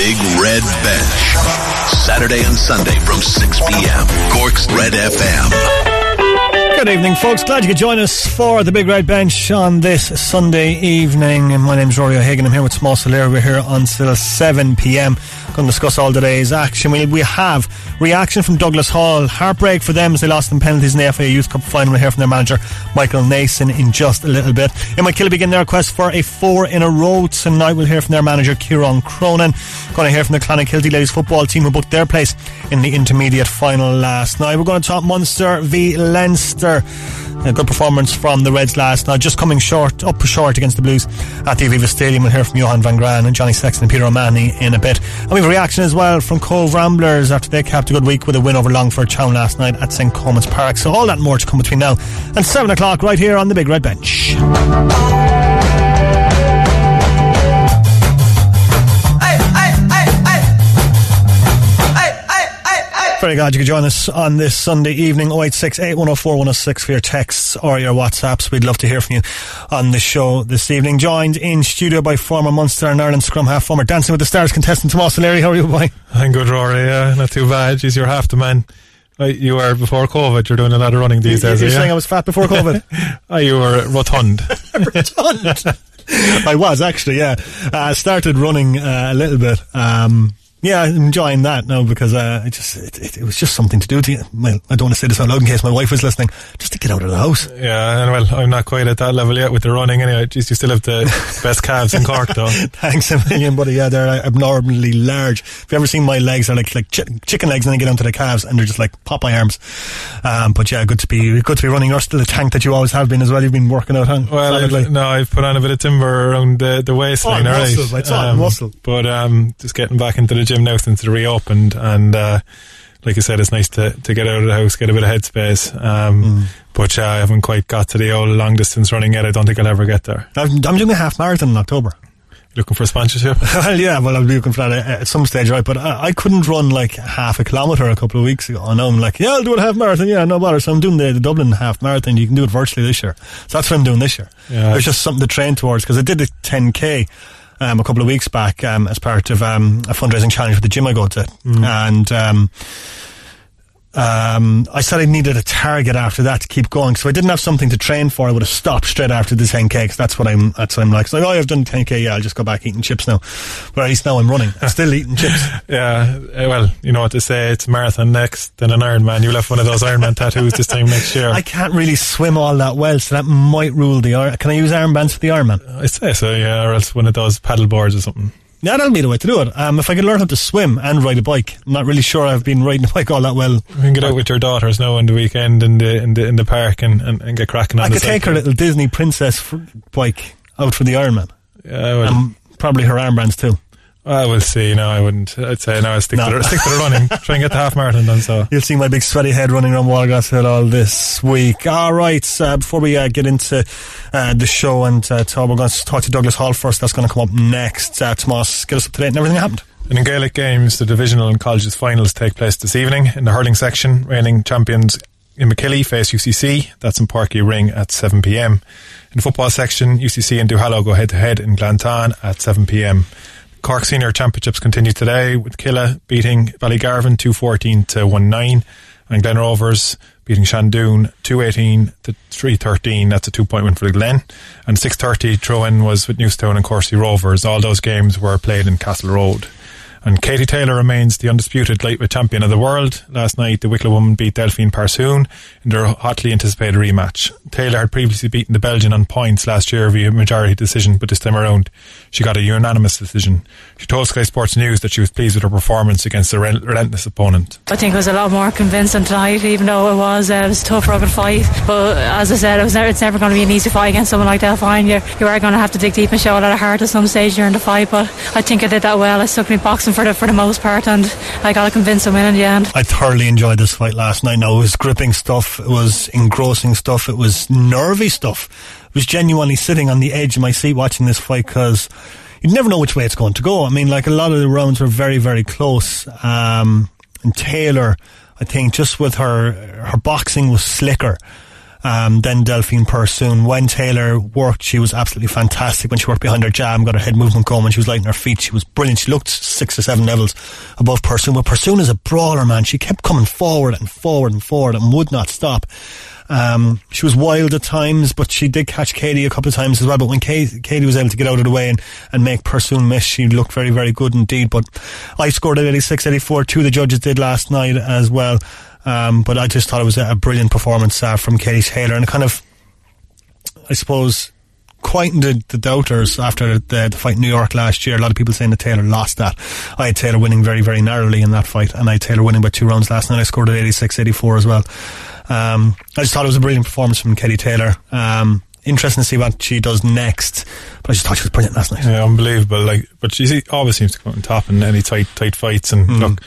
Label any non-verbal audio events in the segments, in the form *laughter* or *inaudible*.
Big Red Bench. Saturday and Sunday from 6 p.m. Cork's Red FM. Good evening, folks. Glad you could join us for the Big Red Bench on this Sunday evening. My name's Ruairi O'Hagan. I'm here with Small Soler. We're here until 7 pm. Going to discuss all today's action. We, we have reaction from Douglas Hall. Heartbreak for them as they lost in penalties in the FA Youth Cup final. We'll hear from their manager, Michael Nason, in just a little bit. Imokilly begin their quest for a four in a row tonight. We'll hear from their manager, Kieran Cronin. Going to hear from the Clonakilty ladies football team who booked their place in the intermediate final last night. We're going to talk Munster v Leinster. A good performance from the Reds last night, just coming short, up short against the Blues at the Aviva Stadium. We'll hear from Johan van Graan and Johnny Sexton and Peter O'Mahony in a bit. And we have a reaction as well from Cobh Ramblers after they capped a good week with a win over Longford Town last night at St. Colman's Park. So all that more to come between now and 7 o'clock right here on the Big Red Bench. Very glad you could join us on this Sunday evening. 0868 104 106 for your texts or your WhatsApps. We'd love to hear from you on the show this evening. Joined in studio by former Munster and Ireland scrum half, former Dancing with the Stars contestant Tomas O'Leary. How are you, boy? I'm good, Ruairi. Yeah, not too bad. Jeez, you're half the man. You were before COVID. You're doing a lot of running these you, days. You're yeah? saying I was fat before COVID? oh, *laughs* you were rotund. *laughs* rotund. I was actually, yeah. I uh, started running uh, a little bit. Um, yeah, I'm enjoying that now because uh, it just it, it, it, was just something to do. To, well, I don't want to say this out loud in case my wife was listening. Just to get out of the house. Yeah, and well, I'm not quite at that level yet with the running. Anyway, Jeez, you still have the *laughs* best calves in Cork, though. *laughs* Thanks a million, buddy. Yeah, they're abnormally large. Have you ever seen my legs? They're like like ch- chicken legs, and then get onto the calves, and they're just like Popeye arms. Um, but yeah, good to be good to be running. You're still the tank that you always have been as well. You've been working out, huh? Well, I've, no, I've put on a bit of timber around the, the waistline. Oh, right, muscle, it's um, muscle. But um, just getting back into the gym now since the Rio opened and uh, like I said it's nice to, to get out of the house get a bit of headspace um, mm. but uh, I haven't quite got to the old long distance running yet. I don't think I'll ever get there. I'm, I'm doing a half marathon in October. Looking for a sponsorship? *laughs* Well yeah well I'll be looking for that at some stage right but I, I, couldn't run like half a kilometre a couple of weeks ago and I'm like yeah I'll do a half marathon yeah no bother. So I'm doing the, the Dublin half marathon. You can do it virtually this year. So that's what I'm doing this year. Yeah. there's just something to train towards because I did the 10k um, a couple of weeks back um, as part of um, a fundraising challenge for the gym I go to, mm. and um, I said I needed a target after that to keep going. So I didn't have something to train for. I would have stopped straight after the 10k because that's what I'm. That's what I'm like. So like, oh, I've done 10k. Yeah, I'll just go back eating chips now. But at least now I'm running. I'm still eating chips. *laughs* Yeah. Eh, well, you know what to say. It's marathon next, then an Ironman. You left one of those Ironman tattoos this time next year. *laughs* I can't really swim all that well, so that might rule the. Iron. can I use armbands for the Ironman? I say so. Yeah, or else one of those paddle boards or something. Yeah, that'll be the way to do it. Um, if I can learn how to swim and ride a bike, I'm not really sure I've been *laughs* riding a bike all that well. You can get out with your daughters now on the weekend in the in the in the park and, and, and get cracking on. I could take her little Disney princess bike out for the Ironman. Yeah, well, and probably her arm armbands too. I will see. No, I wouldn't. I'd say no. I stick no. to the, stick to the running. *laughs* Try and get the half marathon done. So you'll see my big sweaty head running around Watergrass Hill all this week. All right. Uh, before we uh, get into uh, the show and uh, talk, we're going to talk to Douglas Hall first. That's going to come up next. Uh, Tomas, get us up to date and everything that happened. And in Gaelic games, the divisional and colleges finals take place this evening. In the hurling section, reigning champions Imokilly face UCC. That's in Páirc Uí Rinn at 7 p.m. In the football section, UCC and Duhallow go head to head in Glantane at 7 p.m. Cork Senior Championships continue today with Killa beating Ballygarvan 214 to 19 and Glen Rovers beating Shandoon 218 to 313. That's a two point win for the Glen. And 630 throw in was with Newcestown and Courcey Rovers. All those games were played in Castle Road. And Katie Taylor remains the undisputed lightweight champion of the world. Last night, the Wicklow woman beat Delfine Persoon in their hotly anticipated rematch. Taylor had previously beaten the Belgian on points last year via majority decision, but this time around, she got a unanimous decision. She told Sky Sports News that she was pleased with her performance against a relentless opponent. I think it was a lot more convincing tonight, even though it was, uh, it was a tough rugged fight. But as I said, it was it's never going to be an easy fight against someone like Delfine. You're, you are going to have to dig deep and show a lot of heart at some stage during the fight. But I think I did that well. I stuck me boxing for the for the most part, and I got to convince him in in the end. I thoroughly enjoyed this fight last night. Now it was gripping stuff, it was engrossing stuff, it was nervy stuff. I was genuinely sitting on the edge of my seat watching this fight because you never know which way it's going to go. I mean, like a lot of the rounds were very, very close. Um, and Taylor, I think, just with her her boxing was slicker. Um, then Delfine Persoon. When Taylor worked, she was absolutely fantastic. When she worked behind her jam, got her head movement going, when she was lighting her feet, she was brilliant. She looked six or seven levels above Persoon. But Persoon is a brawler, man. She kept coming forward and forward and forward and would not stop. Um, she was wild at times, but she did catch Katie a couple of times as well. But when Katie, Katie was able to get out of the way and, and make Persoon miss, she looked very, very good indeed. But I scored at 86, 84. Two the judges did last night as well. Um, but I just thought it was a, a brilliant performance uh, from Katie Taylor and kind of, I suppose, quietened the, the doubters after the, the, fight in New York last year. A lot of people saying that Taylor lost that. I had Taylor winning very, very narrowly in that fight, and I had Taylor winning by two rounds last night. I scored at 86, 84 as well. Um, I just thought it was a brilliant performance from Katie Taylor. Um, interesting to see what she does next. But I just thought she was brilliant last night. Yeah, unbelievable. Like, but she always seems to come out on top in any tight, tight fights. And mm. look,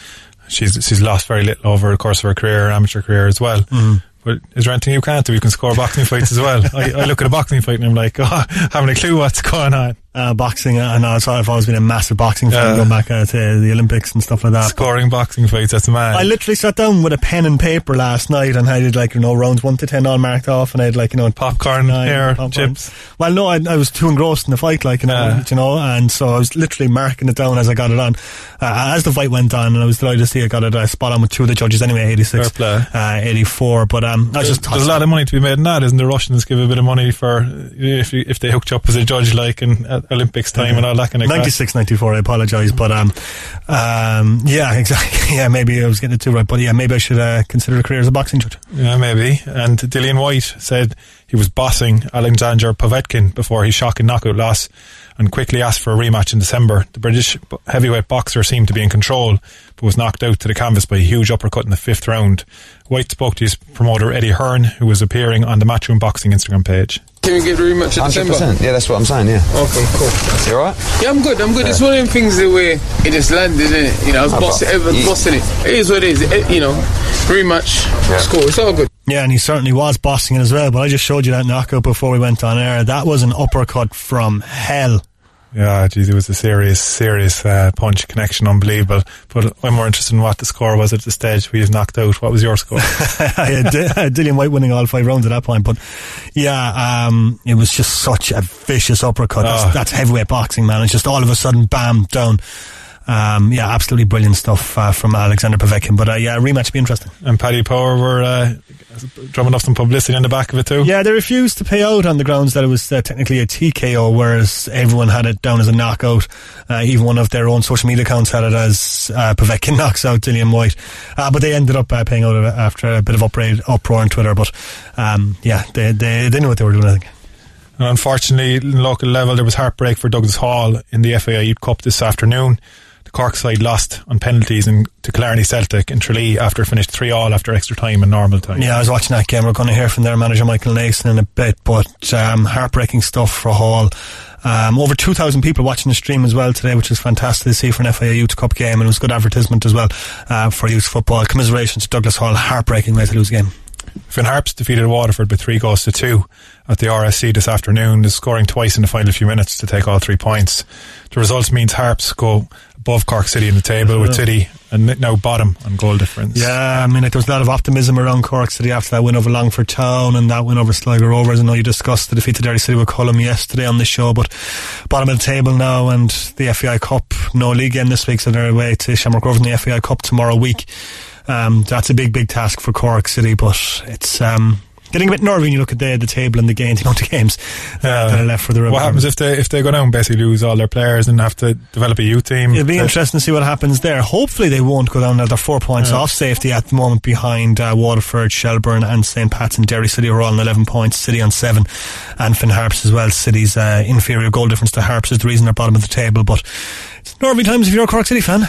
she's she's lost very little over the course of her career, amateur career as well. Mm. But is there anything you can't do? You can score boxing fights as well. I, I, look at a boxing fight and I'm like, *laughs* oh, haven't a clue what's going on uh, boxing. I know I've always been a massive boxing fan, yeah. going back uh, to the Olympics and stuff like that. Scoring boxing fights, that's mad. I literally sat down with a pen and paper last night and I did like you know rounds one to ten all marked off, and I had like you know popcorn, air, chips. Well, no, I, I, was too engrossed in the fight, like you know, yeah. you know, and so I was literally marking it down as I got it on. Uh, as the fight went on, and I was delighted to see I got it uh, spot on with two of the judges anyway, 86, uh, 84. But um, I was just there's a lot of money to be made in that, isn't the Russians give a bit of money for if you, if they hooked you up as a judge, like Olympics time and all that kind of 96, 94, I apologise. But um, um, yeah, *laughs* exactly. Yeah, maybe I was getting it too right. But yeah, maybe I should uh, consider a career as a boxing judge. Yeah, maybe. And Dillian Whyte said he was bossing Alexander Povetkin before his shocking knockout loss and quickly asked for a rematch in December. The British heavyweight boxer seemed to be in control, but was knocked out to the canvas by a huge uppercut in the fifth round. White spoke to his promoter Eddie Hearn, who was appearing on the Matchroom Boxing Instagram page. Can we get a rematch in December? Yeah, that's what I'm saying, yeah. Okay, cool. You alright? Yeah, I'm good, I'm good. Yeah. It's one of them things the way it just landed, isn't it? You know, I was bossing, everyone's bossing it. It is what it is. It, you know, rematch, yeah. score, it's all good. Yeah, and he certainly was bossing it as well, but I just showed you that knockout before we went on air. That was an uppercut from hell. Yeah, geez, it was a serious, serious uh, punch connection, unbelievable. But I'm more interested in what the score was at the stage we was knocked out. What was your score? *laughs* Dillian Whyte winning all five rounds at that point. But yeah, um, it was just such a vicious uppercut. That's, oh. that's heavyweight boxing, man. It's just all of a sudden, bam, down. Um, yeah, absolutely brilliant stuff uh, from Alexander Povetkin. But uh, yeah, rematch be interesting. And Paddy Power were uh, drumming up some publicity in the back of it too. Yeah, they refused to pay out on the grounds that it was uh, technically a TKO, whereas everyone had it down as a knockout. Uh, even one of their own social media accounts had it as uh, Povetkin *laughs* knocks out Dillian Whyte. but they ended up paying out after a bit of uproar, uproar on Twitter. But um, yeah, they, they, they knew what they were doing, I think. And unfortunately, local level, there was heartbreak for Douglas Hall in the FAI Cup this afternoon. Cork side lost on penalties in, to Killarney Celtic in Tralee after finished 3 all after extra time and normal time. Yeah, I was watching that game. We're going to hear from their manager Michael Nason in a bit, but um, heartbreaking stuff for Hall. Um, over 2,000 people watching the stream as well today, which is fantastic to see for an FAI Youth Cup game, and it was good advertisement as well uh, for youth football. Commiserations to Douglas Hall, heartbreaking way to lose game. Finn Harps defeated Waterford by three goals to two at the RSC this afternoon, scoring twice in the final few minutes to take all three points. The result means Harps go above Cork City in the table with City and now bottom on goal difference. Yeah, I mean, there was a lot of optimism around Cork City after that win over Longford Town and that win over Sligo Rovers. I know you discussed the defeat to Derry City with Cullum yesterday on the show, but bottom of the table now and the FAI Cup, no league game this week, so they're away to Shamrock Rovers in the FAI Cup tomorrow week. Um, that's a big, big task for Cork City, but it's um, getting a bit nervy when you look at the the table and the games, *laughs* the games uh, that are left for the. What happens if they if they go down basically lose all their players and have to develop a youth team? It'll be interesting to see what happens there. Hopefully they won't go down. Now they're four points yeah. off safety at the moment behind uh, Waterford, Shelbourne, and St Pat's and Derry City are all on eleven points. City on seven, and Finn Harps as well. City's uh, inferior goal difference to Harps is the reason they're bottom of the table, but. It's nervy times if you're a Cork City fan.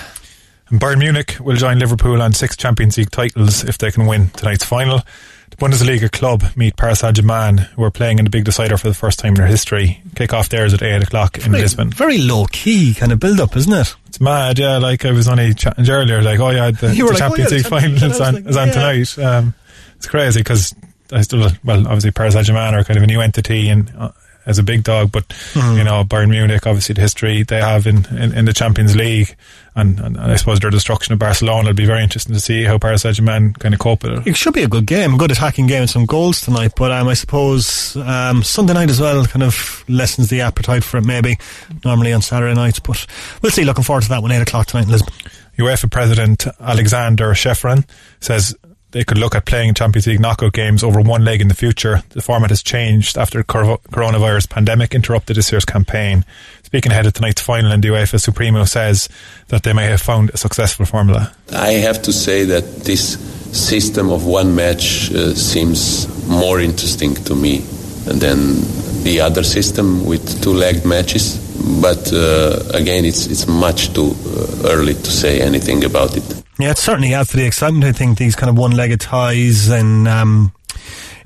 And Bayern Munich will join Liverpool on six Champions League titles if they can win tonight's final. The Bundesliga club meet Paris Saint-Germain, who are playing in the big decider for the first time in their history. Kick off theirs at 8 o'clock in very, Lisbon. Very low key kind of build up, isn't it? It's mad, yeah. Like I was only chatting earlier, like, oh yeah, the, *laughs* the like, Champions oh, yeah, League final is on, like, is on yeah. tonight. Um, it's crazy because I still, well, obviously Paris Saint-Germain are kind of a new entity and uh, as a big dog. But Hmm. you know, Bayern Munich, obviously the history they have in, in, in the Champions League, and, and, I suppose their destruction of Barcelona. It'll be very interesting to see how Paris Saint Germain kind of cope with it. It should be a good game, a good attacking game, and some goals tonight. But um, I suppose um, Sunday night as well kind of lessens the appetite for it. Maybe normally on Saturday nights, but we'll see. Looking forward to that one eight o'clock tonight in Lisbon. UEFA President Alexander Ceferin says they could look at playing Champions League knockout games over one leg in the future. The format has changed after the coronavirus pandemic interrupted this year's campaign. Speaking ahead of tonight's final in the UEFA Supremo says that they may have found a successful formula. I have to say that this system of one match uh, seems more interesting to me than the other system with two-legged matches. But uh, again, it's it's much too uh, early to say anything about it. Yeah, it certainly adds to the excitement. I think these kind of one-legged ties and um,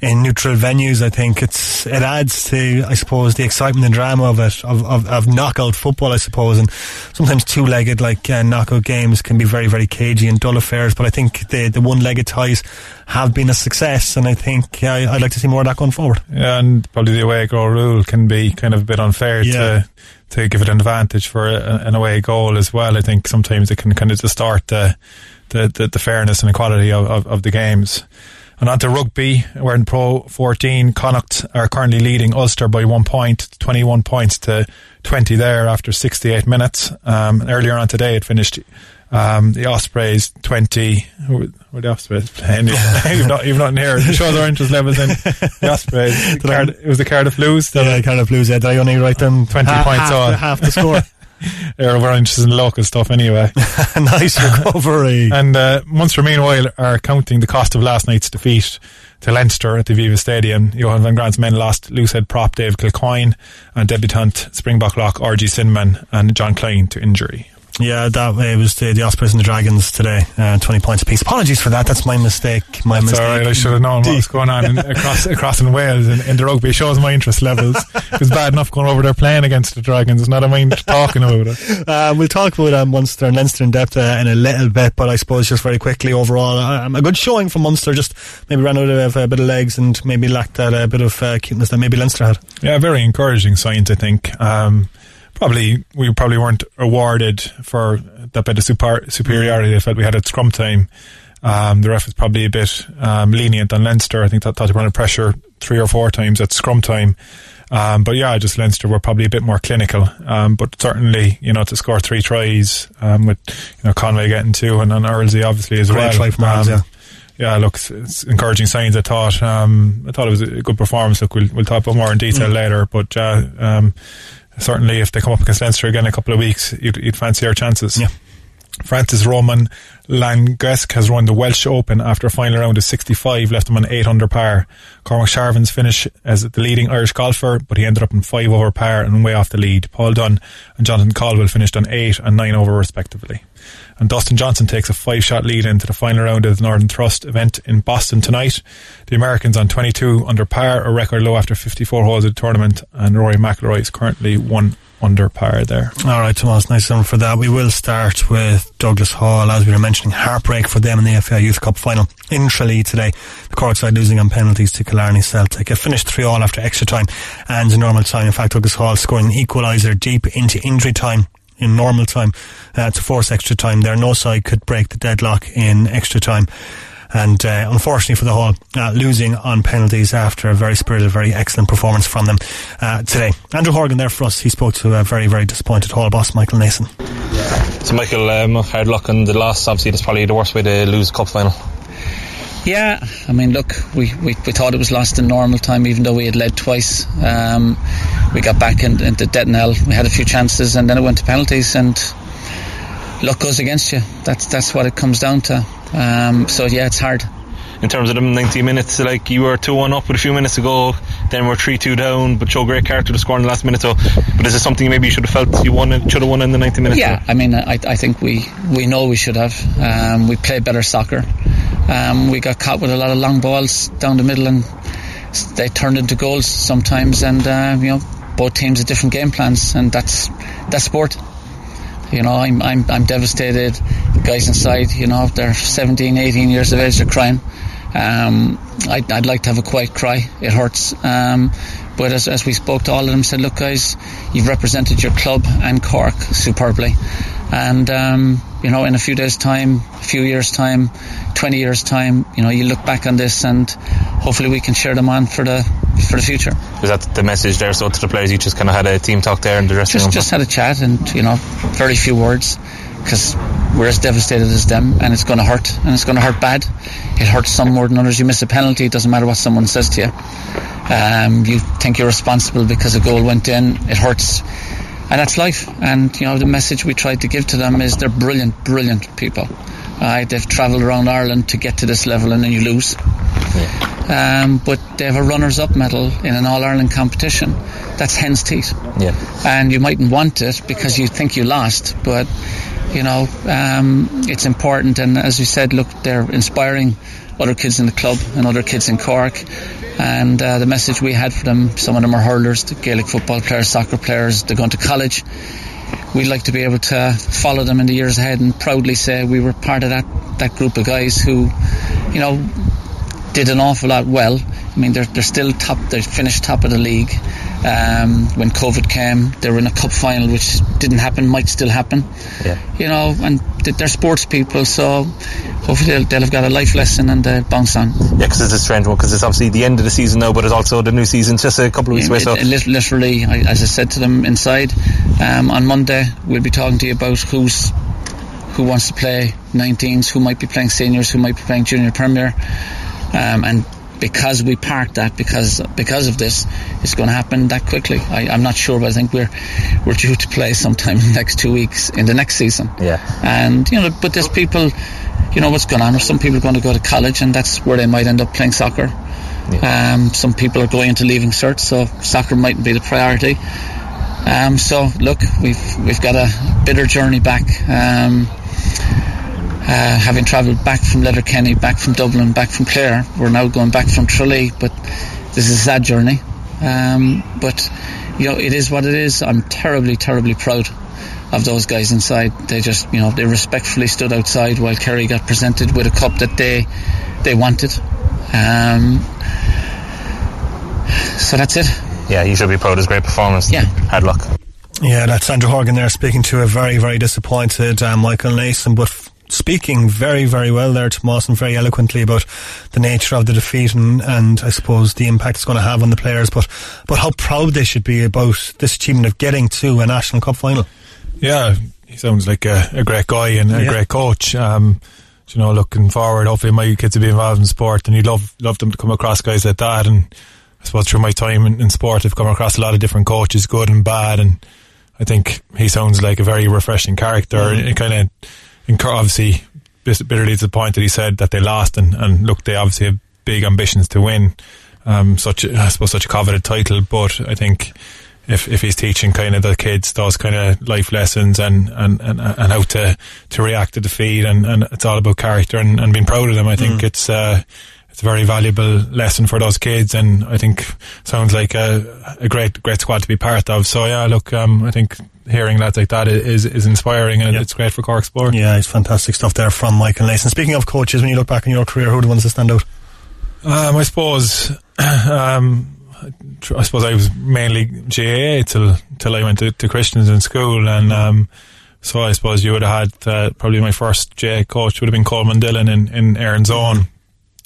in neutral venues. I think it's it adds to, I suppose, the excitement and drama of it of, of, of knockout football. I suppose, and sometimes two-legged like uh, knockout games can be very very cagey and dull affairs. But I think the the one-legged ties have been a success, and I think uh, I'd like to see more of that going forward. Yeah, and probably the away goal rule can be kind of a bit unfair Yeah. to to give it an advantage for a, an away goal as well. I think sometimes it can kind of distort the the, the, the fairness and equality of, of, of the games. And on to rugby, we're in Pro 14, Connacht are currently leading Ulster by one point, 21 points to 20 there after 68 minutes. Um, earlier on today, it finished um, the Ospreys 20. Who were the Ospreys *laughs* playing? *laughs* you've, not, you've not here. It shows our interest levels in the Ospreys. *laughs* Card- it was the Cardiff Blues. Did I kind of lose it? Did I only write them 20 half, points half, on. half the score? They're very interested in local stuff anyway. *laughs* nice recovery. And uh, Munster, meanwhile, are counting the cost of last night's defeat to Leinster at the Viva Stadium. Johan van Graan's men lost loosehead prop Dave Kilcoyne and debutant Springbok lock RG Snyman and Jean Kleyn to injury. Yeah, that it was the, the Ospreys and the Dragons today. Uh, 20 points apiece. Apologies for that. That's my mistake. My It's mistake. all right. I should have known what was going on in, *laughs* across across in Wales in, in the rugby. It shows my interest levels. *laughs* It was bad enough going over there playing against the Dragons. It's not a mind talking about it. Uh, *laughs* we'll talk about um, Munster and Leinster in depth uh, in a little bit, but I suppose just very quickly overall, um, a good showing from Munster. Just maybe ran out of a bit of legs and maybe lacked that uh, bit of uh, cuteness that maybe Leinster had. Yeah, very encouraging signs. I think. Um, probably we probably weren't awarded for that bit of super, superiority. I felt we had at scrum time. Um, the ref was probably a bit um, lenient on Leinster. I think that thought they were under pressure three or four times at scrum time. Um, but yeah, just Leinster were probably a bit more clinical. Um, but certainly, you know, to score three tries um, with you know Conway getting two and, then Earlsey obviously as Great well. try from Earls, Um, yeah. yeah, look, it's, it's encouraging signs. I thought. Um, I thought it was a good performance. Look, we'll, we'll talk about more in detail later. But uh, um, certainly, if they come up against Leinster again in a couple of weeks, you'd, you'd fancy our chances. Yeah. Francis Romain Langasque has won the Welsh Open after a final round of 65, left him on 8 under par. Cormac Sharvin's finish as the leading Irish golfer, but he ended up in 5 over par and way off the lead. Paul Dunne and Jonathan Caldwell finished on 8 and 9 over respectively. And Dustin Johnson takes a five shot lead into the final round of the Northern Trust event in Boston tonight. The Americans on 22 under par, a record low after 54 holes of the tournament, and Rory McIlroy is currently 1 under par there. All right, Tomas, nice one for that. We will start with Douglas Hall, as we were mentioning. Heartbreak for them in the FA Youth Cup final in Tralee today. The court side losing on penalties to Killarney Celtic. It finished 3 all after extra time and normal time. In fact, Douglas Hall scoring an equaliser deep into injury time in normal time uh, to force extra time there. No side could break the deadlock in extra time. And uh, unfortunately for the Hall, uh, losing on penalties after a very spirited, very excellent performance from them uh, today. Andrew Horgan there for us. He spoke to a very, very disappointed Hall boss, Michael Nason. So Michael, um, hard luck on the loss. Obviously, that's probably the worst way to lose a cup final. Yeah, I mean, look, we, we, we thought it was lost in normal time, even though we had led twice. Um, we got back in, into dead knell. We had a few chances, and then it went to penalties, and luck goes against you. That's that's what it comes down to. Um, so yeah, it's hard. In terms of them 90 minutes, like you were 2 1 up with a few minutes to go, then we're 3 2 down, but Joe Great character to score in the last minute. So, but is it something maybe you should have felt you won, should have won in the 90 minutes? Yeah, I mean, I, I think we, we know we should have. Um, we played better soccer. Um, we got caught with a lot of long balls down the middle, and they turned into goals sometimes. And uh, you know, both teams have different game plans, and that's that's sport. You know, I'm I'm I'm devastated. The guys inside, you know, they're 17, 18 years of age, they're crying. Um, I'd, I'd like to have a quiet cry. It hurts. Um, but as, as we spoke to all of them, said, look, guys, you've represented your club and Cork superbly. And, um, you know, in a few days' time, a few years' time, 20 years' time, you know, you look back on this and hopefully we can share them on for the for the future. Was that the message there? So to the players, you just kind of had a team talk there in the dressing just, room? Just had a chat and, you know, very few words because we're as devastated as them and it's going to hurt and it's going to hurt bad. It hurts some more than others. You miss a penalty, it doesn't matter what someone says to you. Um, you think you're responsible because a goal went in, it hurts. And that's life. And, you know, the message we tried to give to them is they're brilliant, brilliant people. Uh, they've travelled around Ireland to get to this level and then you lose. Yeah. Um, but they have a runners-up medal in an All-Ireland competition. That's hen's teeth. Yeah. And you mightn't want it because you think you lost, but you know, um, it's important. And as we said, look, they're inspiring other kids in the club and other kids in Cork. And uh, the message we had for them, some of them are hurlers, the Gaelic football players, soccer players, they're going to college. We'd like to be able to follow them in the years ahead and proudly say we were part of that, that group of guys who, you know, did an awful lot well. I mean, they're, they're still top, they finished top of the league. Um, when COVID came, they were in a cup final, which didn't happen, might still happen. Yeah. You know, and they're sports people, so hopefully they'll, they'll have got a life lesson and they'll bounce on. Yeah, because it's a strange one, because it's obviously the end of the season now, but it's also the new season just a couple of weeks away. So it- it literally, I, as I said to them inside, um, on Monday we'll be talking to you about who's who wants to play 19s, who might be playing seniors, who might be playing junior premier, um, and because we parked that because because of this, it's going to happen that quickly. I, I'm not sure, but I think we're we're due to play sometime in *laughs* the next two weeks in the next season. Yeah. And you know, but there's people, you know what's going on. Some people are going to go to college, and that's where they might end up playing soccer. Um, some people are going into leaving cert, so soccer mightn't be the priority. Um, so look, we've we've got a bitter journey back. Um, uh, having travelled back from Letterkenny, back from Dublin, back from Clare, we're now going back from Tralee, but this is a sad journey. Um, but you know, it is what it is. I'm terribly, terribly proud of those guys inside. They just, you know, they respectfully stood outside while Kerry got presented with a cup that they they wanted. Um, so that's it. yeah, you should be proud. It's a great performance. Yeah. Hard luck. Yeah, that's Andrew Horgan there speaking to a very, very disappointed uh, Michael Nason, but f- speaking very, very well there to Moss and very eloquently about the nature of the defeat and, and I suppose the impact it's going to have on the players, but, but how proud they should be about this achievement of getting to a National Cup final. Yeah, he sounds like a, a great guy and a Yeah. great coach. Um, you know, looking forward, hopefully my kids will be involved in sport, and you'd love love them to come across guys like that. And I suppose through my time in, in sport, I've come across a lot of different coaches, good and bad, and I think he sounds like a very refreshing character. Mm. It kind of, obviously, bitterly disappointed he said that they lost, and, and look, they obviously have big ambitions to win. Um, such a, I suppose such a coveted title, but I think if if he's teaching kind of the kids those kind of life lessons and and, and, and how to to react to defeat and, and it's all about character and, and being proud of them. I think it's uh, it's a very valuable lesson for those kids, and I think sounds like a, a great great squad to be part of. So yeah, look, um, I think hearing lads like that is is inspiring and Yeah. it's great for Cork sport. Yeah, it's fantastic stuff there from Michael Nason. Speaking of coaches, when you look back on your career, who are the ones that stand out? Um, I suppose, *coughs* um, I suppose I was mainly GAA till till I went to, to Christians in school, and um, so I suppose you would have had uh, probably my first GAA coach would have been Coleman Dillon in in Erin's Own.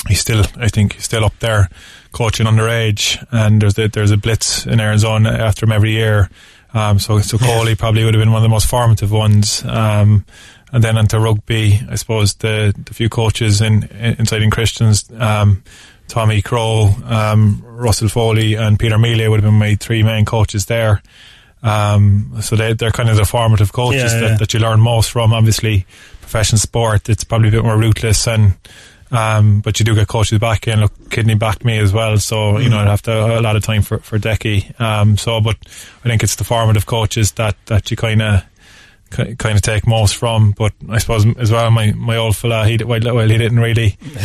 He's still, I think, still up there coaching underage, and there's a, there's a blitz in Erin's Own after him every year. Um, so so Coley probably would have been one of the most formative ones. Um, and then onto rugby, I suppose the, the few coaches in, in inside in Christians, um, Tommy Crow, um, Russell Foley, and Peter Mealy would have been my three main coaches there. Um, so they, they're kind of the formative coaches Yeah, that, yeah. that you learn most from. Obviously, professional sport, it's probably a bit more ruthless and, um, but you do get coaches back in. Look, Kidney backed me as well, so you know I'd have to a lot of time for for Decky. Um, so, but I think it's the formative coaches that that you kind of kind of take most from. But I suppose as well, my my old fella, he well, well he didn't really. I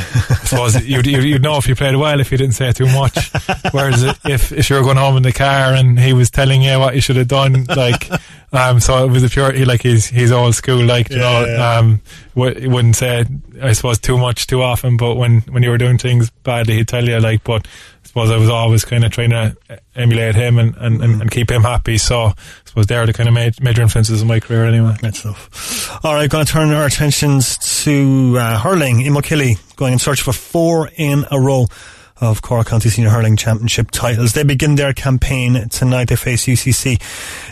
suppose *laughs* you'd, you'd you'd know if you played well if you didn't say too much. *laughs* Whereas if if you were going home in the car and he was telling you what you should have done, like. *laughs* Um, so it was a pure, like he's, he's old school, like, you Yeah, know, yeah. um, w- he wouldn't say, I suppose, too much too often, but when, when you were doing things badly, he'd tell you, like, but I suppose suppose I was always kind of trying to emulate him and, and, and, and keep him happy. So Suppose they're the kind of major, major influences in my career anyway. Great stuff. All right, going to turn our attentions to uh, hurling. Imokilly going in search for four in a row of Cork County Senior Hurling Championship titles. They begin their campaign tonight. They face UCC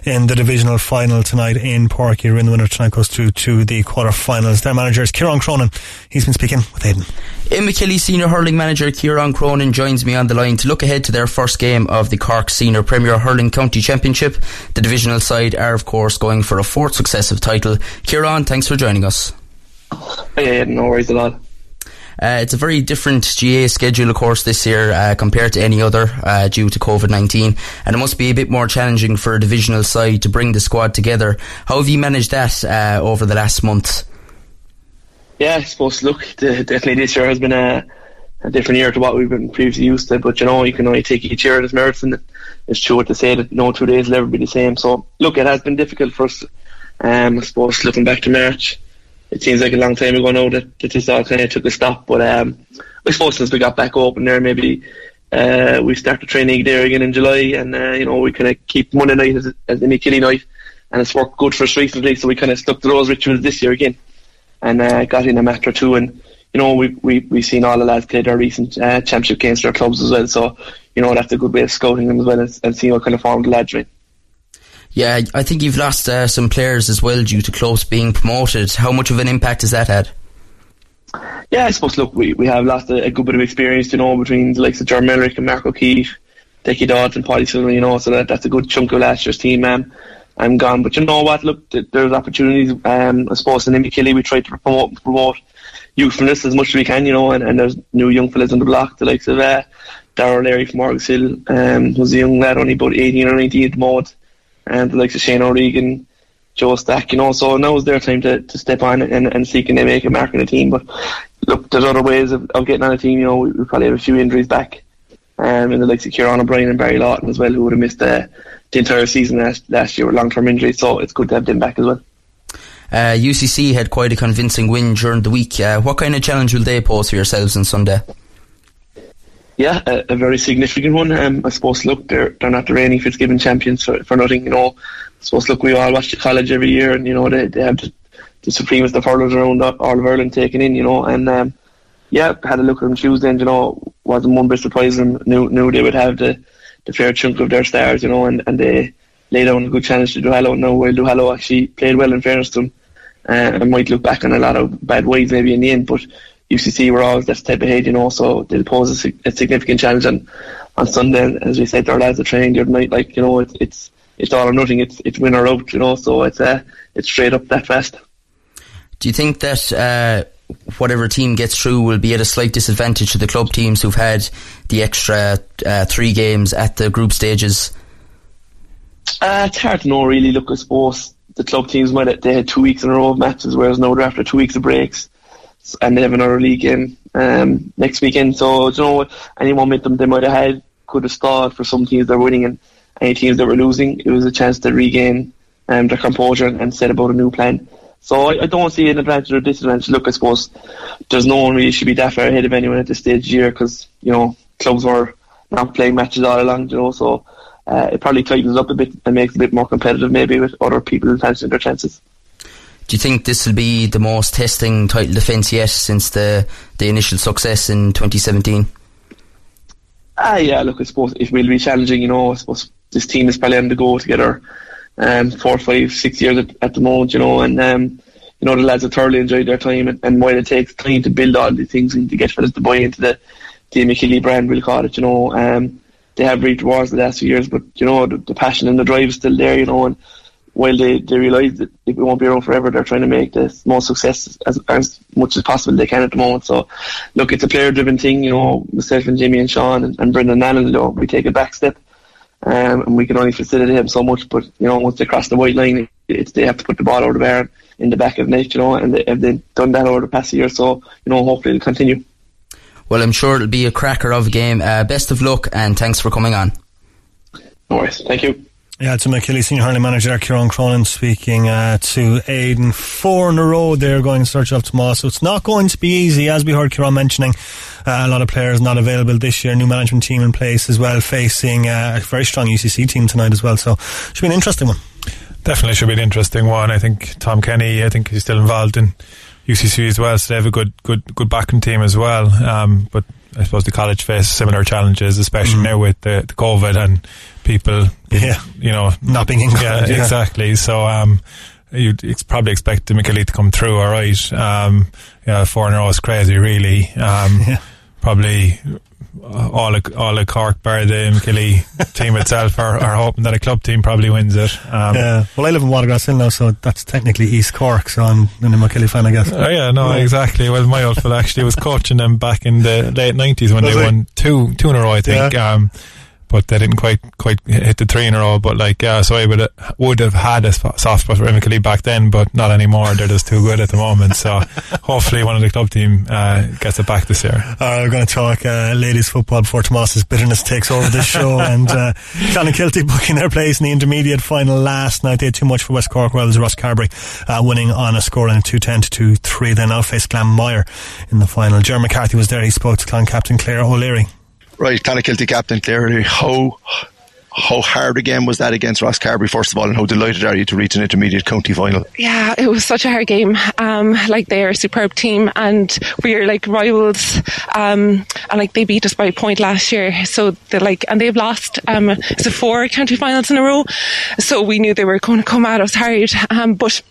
in the divisional final tonight in Páirc Uí Rinn. The winner tonight goes through to the quarter-finals. Their manager is Kieran Cronin. He's been speaking with Aidan. In Imokilly Senior Hurling Manager Kieran Cronin joins me on the line to look ahead to their first game of the Cork Senior Premier Hurling County Championship. The divisional side are, of course, going for a fourth successive title. Kieran, thanks for joining us. Hey, no worries at all. Uh, it's a very different GA schedule, of course, this year uh, compared to any other uh, due to COVID 19. And it must be a bit more challenging for a divisional side to bring the squad together. How have you managed that uh, over the last month? Yeah, I suppose, look, the, definitely this year has been a, a, different year to what we've been previously used to. But, you know, you can only take each year its merits. And it's true to say that no two days will ever be the same. So, look, it has been difficult for us. Um, I suppose looking back to March, it seems like a long time ago now that, that this all kind of took a stop. But um, I suppose since we got back open there, maybe uh, we started training there again in July, and uh, you know we kind of keep Monday night as, as the Killy night, and it's worked good for us recently. So we kind of stuck to those rituals this year again, and uh, got in a match or two, and you know we we we've seen all the lads play their recent uh, championship games for their clubs as well. So you know that's a good way of scouting them as well and, and seeing what kind of form the lads are in. Yeah, I think you've lost uh, some players as well due to Close being promoted. How much of an impact has that had? Yeah, I suppose, look, we, we have lost a, a good bit of experience, you know, between the likes of John Mellerick and Mark O'Keefe, Dickie Dodds and Paddy Sullivan, you know, so that, that's a good chunk of last year's team, um, I'm gone. But you know what, look, there's opportunities, um, I suppose in Imokilly we try to promote, promote youthfulness as much as we can, you know, and, and there's new young fellas on the block, the likes of uh, Darrell Larry from Argos Hill, um, who's a young lad, only about 18 or 19 at the moment and the likes of Shane O'Regan, Joe Stack, you know, so now is their time to, to step on and, and seek and make a mark in the team. But look, there's other ways of, of getting on a team, you know, we, we probably have a few injuries back. Um, and the likes of Kieran O'Brien and Barry Lawton as well, who would have missed uh, the entire season last, last year with long term injuries, so it's good to have them back as well. Uh, UCC had quite a convincing win during the week. Uh, what kind of challenge will they pose for yourselves on Sunday? Yeah, a, a very significant one. Um, I suppose, look, they're, they're not the reigning Fitzgibbon champions for, for nothing, you know. I suppose, look, we all watch the college every year, and, you know, they, they have the, the supremest of hurlers around all of Ireland taken in, you know, and, um, yeah, had a look at them Tuesday, and, you know, wasn't one bit surprised them, knew, knew they would have the, the fair chunk of their stars, you know, and, and they laid down a good challenge to Duhallow. Now, while Duhallow actually played well in fairness to them, uh, and might look back on a lot of bad ways maybe in the end, but UCC were always that step ahead, you know, so they'll pose a, a significant challenge on, on Sunday. as we said, our lads are training the other night, like, you know, it's, it's, it's all or nothing, it's, it's win or out, you know, so it's, uh, it's straight up that fast. Do you think that, uh, whatever team gets through will be at a slight disadvantage to the club teams who've had the extra uh, three games at the group stages? Uh, it's hard to know, really. Look, I suppose the club teams might have, they had two weeks in a row of matches, whereas now they're after two weeks of breaks and they have another league game um, next weekend. So you know, any momentum they might have had could have stalled for some teams that were winning, and any teams that were losing, it was a chance to regain um, their composure and set about a new plan. So I, I, don't see an advantage or disadvantage. Look, I suppose there's no one really should be that far ahead of anyone at this stage of the year because you know clubs were not playing matches all along. You know, so uh, it probably tightens up a bit and makes it a bit more competitive, maybe with other people fancying their chances. Do you think this will be the most testing title defence yet since the the initial success in 2017? Ah, yeah. Look, I suppose it will be challenging. You know, I suppose this team is probably on the go together, um, four, five, six years at, at the moment. You know, and um, you know the lads have thoroughly enjoyed their time, and, and while it takes time to build all these things and to get fellas to buy into the the Imokilly brand, we'll call it. You know, um, they have reached wars the last few years, but you know the, the passion and the drive is still there. You know, and while they, they realise that it won't be around forever, they're trying to make the most success as, as much as possible they can at the moment. So, look, it's a player driven thing, you know, myself and Jimmy and Sean and, and Brendan Allen, you know, we take a back step um, and we can only facilitate them so much. But, you know, once they cross the white line, it's they have to put the ball over the bar in the back of the net, you know, and they, if they've done that over the past year so, you know, hopefully it'll continue. Well, I'm sure it'll be a cracker of a game. Uh, best of luck and thanks for coming on. No worries. Thank you. Yeah, it's a senior hurling manager Kieran Cronin speaking uh, to Aidan. Four in a row they're going to search up tomorrow, so it's not going to be easy, as we heard Kieran mentioning. Uh, a lot of players not available this year, new management team in place as well, facing uh, a very strong UCC team tonight as well, so should be an interesting one. Definitely should be an interesting one. I think Tom Kenny, I think he's still involved in UCC as well, so they have a good, good, good backing team as well. Um, but I suppose the college face similar challenges, especially mm. now with the, the, COVID and people, yeah, you know, not being in college. Yeah, yeah. exactly. So, um, you'd ex- probably expect the Imokilly to come through all right. Um, yeah, four in a row is crazy, really. Um, *laughs* yeah. Probably all of, all of Cork, bar the Imokilly *laughs* team itself, are, are hoping that a club team probably wins it. Um, yeah. Well, I live in Watergrass Hill now, so that's technically East Cork, so I'm, a Imokilly fan, I guess. Oh, yeah, no, right. exactly. Well, my old fellow actually was coaching them back in the late 90s when Was they won two, two in a row, I think. Yeah. Um, but they didn't quite quite hit the three in a row. But like, yeah, so I would would have had a soft spot for Imokilly back then, but not anymore. They're just too good at the moment. So *laughs* hopefully, one of the club team uh, gets it back this year. All right, we're going to talk uh, ladies football before Tomas's bitterness takes over this show. *laughs* and uh, Clonakilty booking their place in the intermediate final last night. They had too much for West Cork. Well, it was Rosscarbery uh, winning on a score of two ten to two three. They now face Glanmire in the final. Jeremy McCarthy was there. He spoke to Clan captain Claire O'Leary. Right, kind of Clonakilty captain clearly. how how hard a game was that against Rosscarbery first of all and how delighted are you to reach an intermediate county final? Yeah it was such a hard game. Um, like they're a superb team and we're like rivals um, and like they beat us by a point last year. So they're like and they've lost um, four county finals in a row. So we knew they were going to come at us hard um, but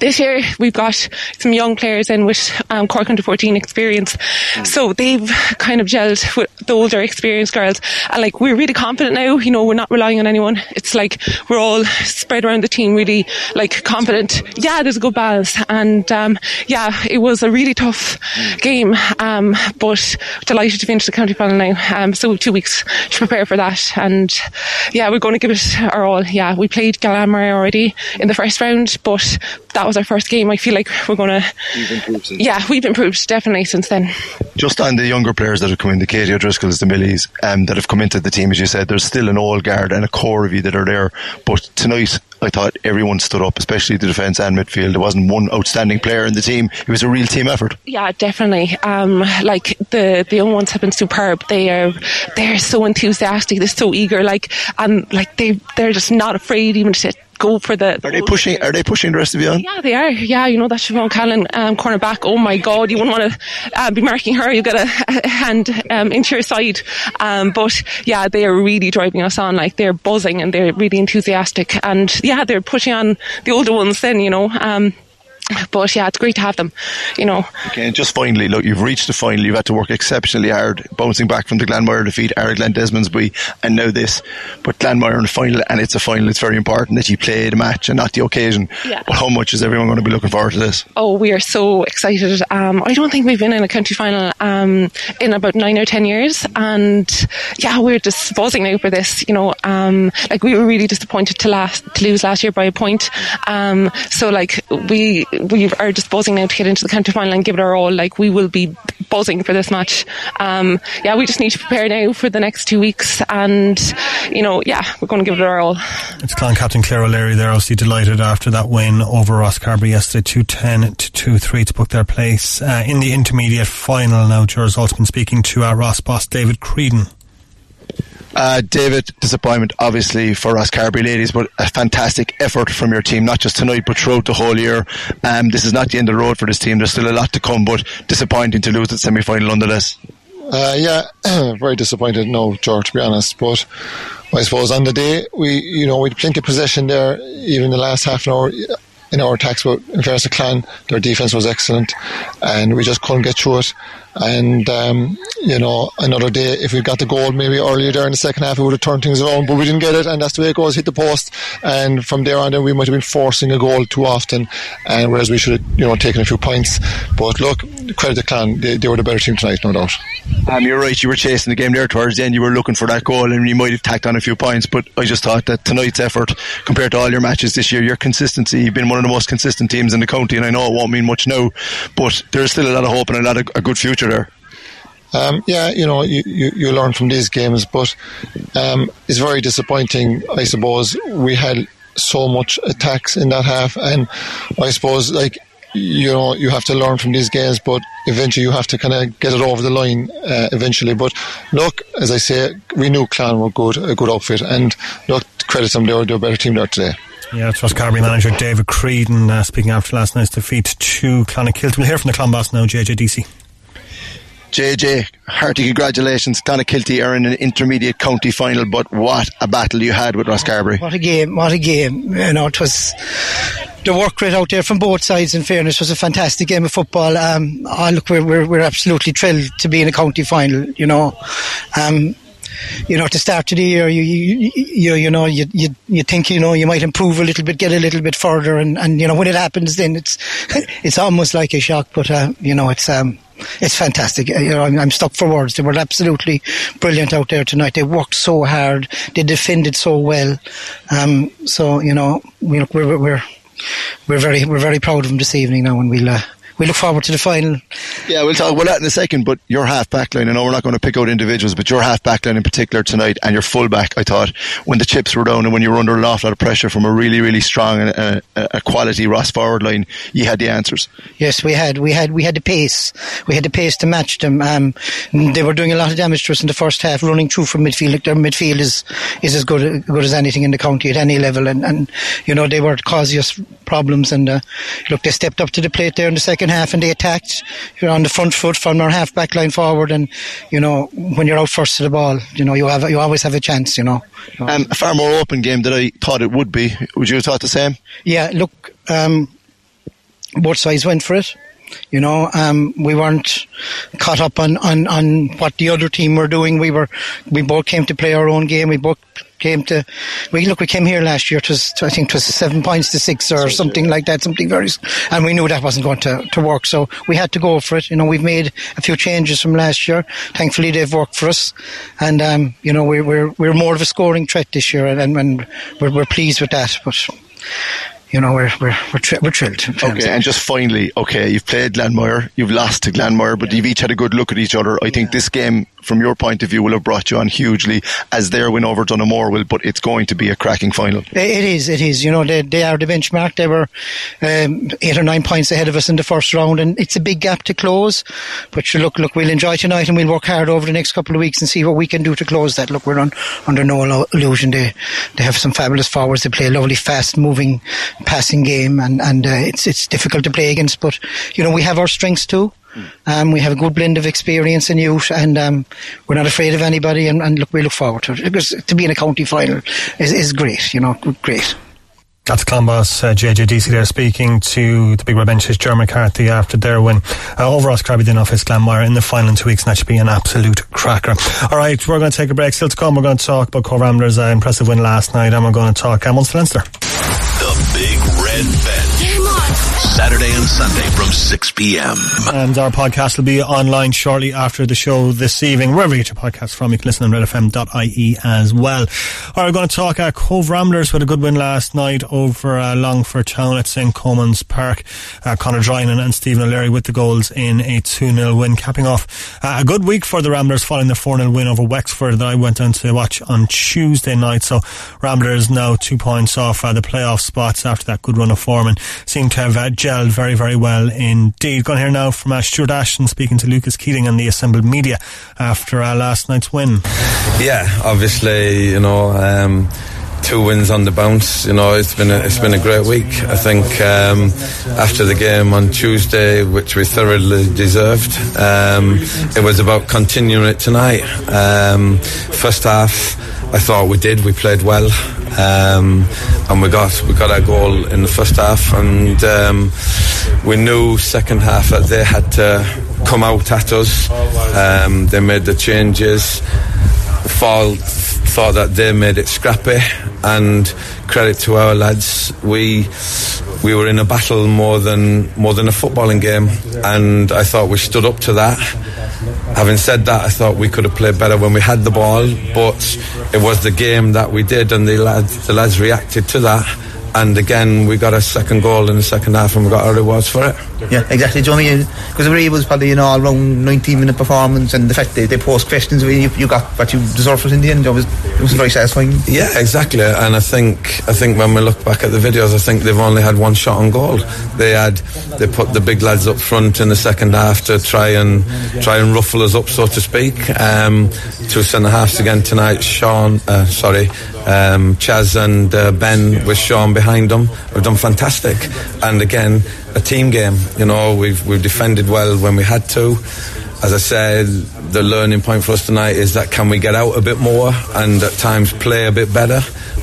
this year we've got some young players in with um, Cork under 14 experience. Mm. So they've kind of gelled with the older experienced girls. And like we're really confident now, you know, we're not relying on anyone. It's like we're all spread around the team really like confident. Yeah, there's a good balance. And um, yeah, it was a really tough mm. game. Um, but delighted to finish the county final now. Um, so two weeks to prepare for that. And yeah, we're going to give it our all. Yeah, we played Glanmire already in the first round, but that was our first game. I feel like we're going to. Yeah, we've improved definitely since then. Just on the younger players that have come in, the Katie O'Driscolls, the Millies, um, that have come into the team, as you said, there's still an old guard and a core of you that are there. But tonight, I thought everyone stood up, especially the defence and midfield. There wasn't one outstanding player in the team. It was a real team effort. Yeah, definitely. Um, like the the young ones have been superb. They are they're so enthusiastic. They're so eager. Like and like they they're just not afraid even to go for the. Are they pushing? Are they pushing the rest of you on? Yeah, they are. Yeah, you know that Siobhan Callan um, cornerback. Oh my God, you wouldn't want to uh, be marking her. You get a, a hand um, into your side. Um, but yeah, they are really driving us on. Like they're buzzing and they're really enthusiastic. And yeah, they're pushing on the older ones. Then you know. Um, but yeah, it's great to have them, you know. Okay, and just finally, look, you've reached the final. You've had to work exceptionally hard, bouncing back from the Glanmire defeat, Eric Glen Desmondsbury, and now this. But Glanmire in the final, and it's a final. It's very important that you play the match and not the occasion. Yeah. But how much is everyone going to be looking forward to this? Oh, we are so excited. Um, I don't think we've been in a county final um, in about nine or ten years, and yeah, we're just buzzing now for this. You know, um, like we were really disappointed to last to lose last year by a point. Um, so like we we are just buzzing now to get into the county final and give it our all. Like we will be buzzing for this match. Um, yeah, we just need to prepare now for the next two weeks, and you know, yeah, we're going to give it our all. It's Clan Captain Claire O'Leary. They're obviously delighted after that win over Rosscarbery yesterday, two ten to two three to book their place uh, in the intermediate final. Now, George also been speaking to our Ross boss David Creedon. Uh, David, disappointment obviously for Rosscarbery ladies, but a fantastic effort from your team, not just tonight but throughout the whole year. Um, this is not the end of the road for this team. There's still a lot to come, but disappointing to lose at semi final nonetheless. Uh, yeah, *clears throat* very disappointed. No, George, to be honest, but I suppose on the day we, you know, we had plenty of possession there, even the last half an hour in our attacks. But in to Clan, their defence was excellent, and we just couldn't get through it. And, um, you know, another day, if we got the goal maybe earlier there in the second half, it would have turned things around, but we didn't get it. And that's the way it goes, hit the post. And from there on, then we might have been forcing a goal too often. And whereas we should have, you know, taken a few points. But look, credit the clan, they, they were the better team tonight, no doubt. Um, you're right, you were chasing the game there towards the end. You were looking for that goal and you might have tacked on a few points. But I just thought that tonight's effort, compared to all your matches this year, your consistency, you've been one of the most consistent teams in the county. And I know it won't mean much now, but there's still a lot of hope and a lot of a good future there. um, yeah, you know, you, you, you learn from these games, but um, it's very disappointing. I suppose we had so much attacks in that half, and I suppose like you know you have to learn from these games, but eventually you have to kind of get it over the line uh, eventually. But look, as I say, we knew Clan were good, a good outfit, and look, credit them, they they were a better team there today. Yeah, it was Carbery manager David Creedon uh, speaking after last night's defeat to Clonakilty. We'll hear from the Clan boss now, JJDC. JJ, hearty congratulations. Clonakilty are in an intermediate county final, but what a battle you had with Rosscarbery. What a game, what a game. You know, it was the work rate out there from both sides, in fairness, was a fantastic game of football. Um, oh, look, we're, we're, we're absolutely thrilled to be in a county final, you know. Um, you know, to start of the year, you you you, you know, you, you you think you know you might improve a little bit, get a little bit further, and, and you know when it happens, then it's *laughs* it's almost like a shock. But uh, you know, it's um, it's fantastic. You know, I'm, I'm, stuck for words. They were absolutely brilliant out there tonight. They worked so hard. They defended so well. Um, so you know, we, we're we're we're very we're very proud of them this evening now, and we'll. Uh, we look forward to the final. Yeah, we'll talk about that in a second. But your half back line, I know we're not going to pick out individuals, but your half back line in particular tonight and your full back, I thought, when the chips were down and when you were under an awful lot of pressure from a really, really strong and uh, a quality Ross forward line, you had the answers. Yes, we had. We had. We had the pace. We had the pace to match them. Um, they were doing a lot of damage to us in the first half, running through from midfield. Like their midfield is is as good good as anything in the county at any level, and, and you know they were causing us problems. And uh, look, they stepped up to the plate there in the second half and they attacked. You're on the front foot from our half back line forward, and you know when you're out first to the ball, you know you have you always have a chance. You know, um, a far more open game than I thought it would be. Would you have thought the same? Yeah, look, um, both sides went for it. You know, um, we weren't caught up on, on, on what the other team were doing. We were, we both came to play our own game. We both came to, we look, we came here last year. It was, I think it was seven points to six or something like that, something very, and we knew that wasn't going to, to work. So we had to go for it. You know, we've made a few changes from last year. Thankfully, they've worked for us. And, um, you know, we're, we're, we're more of a scoring threat this year and, and we're, we're pleased with that. But, you know, we're we're we're, tri- we're thrilled. Okay, and just finally, okay, you've played Glanmire, you've lost to Glanmire, but you've each had a good look at each other. I think this game from your point of view, will have brought you on hugely, as their win over Donaghmore will. But it's going to be a cracking final. It is. It is. You know, they, they are the benchmark. They were um, eight or nine points ahead of us in the first round, and it's a big gap to close. But look, look, we'll enjoy tonight, and we'll work hard over the next couple of weeks and see what we can do to close that. Look, we're on, under no illusion. They they have some fabulous forwards. They play a lovely, fast-moving passing game, and and uh, it's it's difficult to play against. But you know, we have our strengths too. Um, we have a good blend of experience and youth, and um, we're not afraid of anybody. And, and, look, we look forward to it because to be in a county final is, is great. You know, great. That's Clan boss uh, JJDC there speaking to the Big Red Benches, Jeremy McCarthy after their win uh, over Rosscarbery then off his Glanmire in the final in two weeks, and that should be an absolute cracker. All right, we're going to take a break. Still to come, we're going to talk about Cobh Ramblers' uh, impressive win last night, and we're going to talk um, Munster Leinster. Red Bench. Saturday and Sunday from 6 p.m. And our podcast will be online shortly after the show this evening. Wherever you get your podcast from, you can listen on redfm.ie as well. All right, we're going to talk uh, Cobh Ramblers with a good win last night over uh, Longford Town at St. Colman's Park. Uh, Conor Drinan and Stephen O'Leary with the goals in a 2-0 win, capping off uh, a good week for the Ramblers following the 4-0 win over Wexford that I went on to watch on Tuesday night. So Ramblers now two points off uh, the playoff spots after that good run of form and seem to have uh, gelled very, very well indeed. Going here now from uh, Stuart Ashton speaking to Lucas Keating and the assembled media after uh, last night's win. Yeah, obviously, you know, um, two wins on the bounce. You know, it's been a, it's been a great week. I think um, after the game on Tuesday, which we thoroughly deserved, um, it was about continuing it tonight. Um, first half, I thought we did. We played well, um, and we got we got our goal in the first half, and um, we knew second half that they had to come out at us. Um, they made the changes. Fall thought that they made it scrappy, and credit to our lads, we we were in a battle more than more than a footballing game, and I thought we stood up to that. Having said that, I thought we could have played better when we had the ball, but it was the game that we did, and the lads the lads reacted to that and again we got a second goal in the second half and we got our rewards for it. Yeah, exactly. Do you know what I mean? Because it was probably you know all round 19 minute performance, and the fact they, they posed questions, you, you got what you deserved for it in the end. It was it was very satisfying. Yeah, exactly. And I think I think when we look back at the videos, I think they've only had one shot on goal. They had they put the big lads up front in the second half to try and try and ruffle us up, so to speak. Um, two centre halves again tonight. Sean, uh, sorry, um, Chaz and uh, Ben with Sean behind them have done fantastic. And again, a team game. You know, we've we've defended well when we had to. As I said, the learning point for us tonight is that can we get out a bit more and at times play a bit better.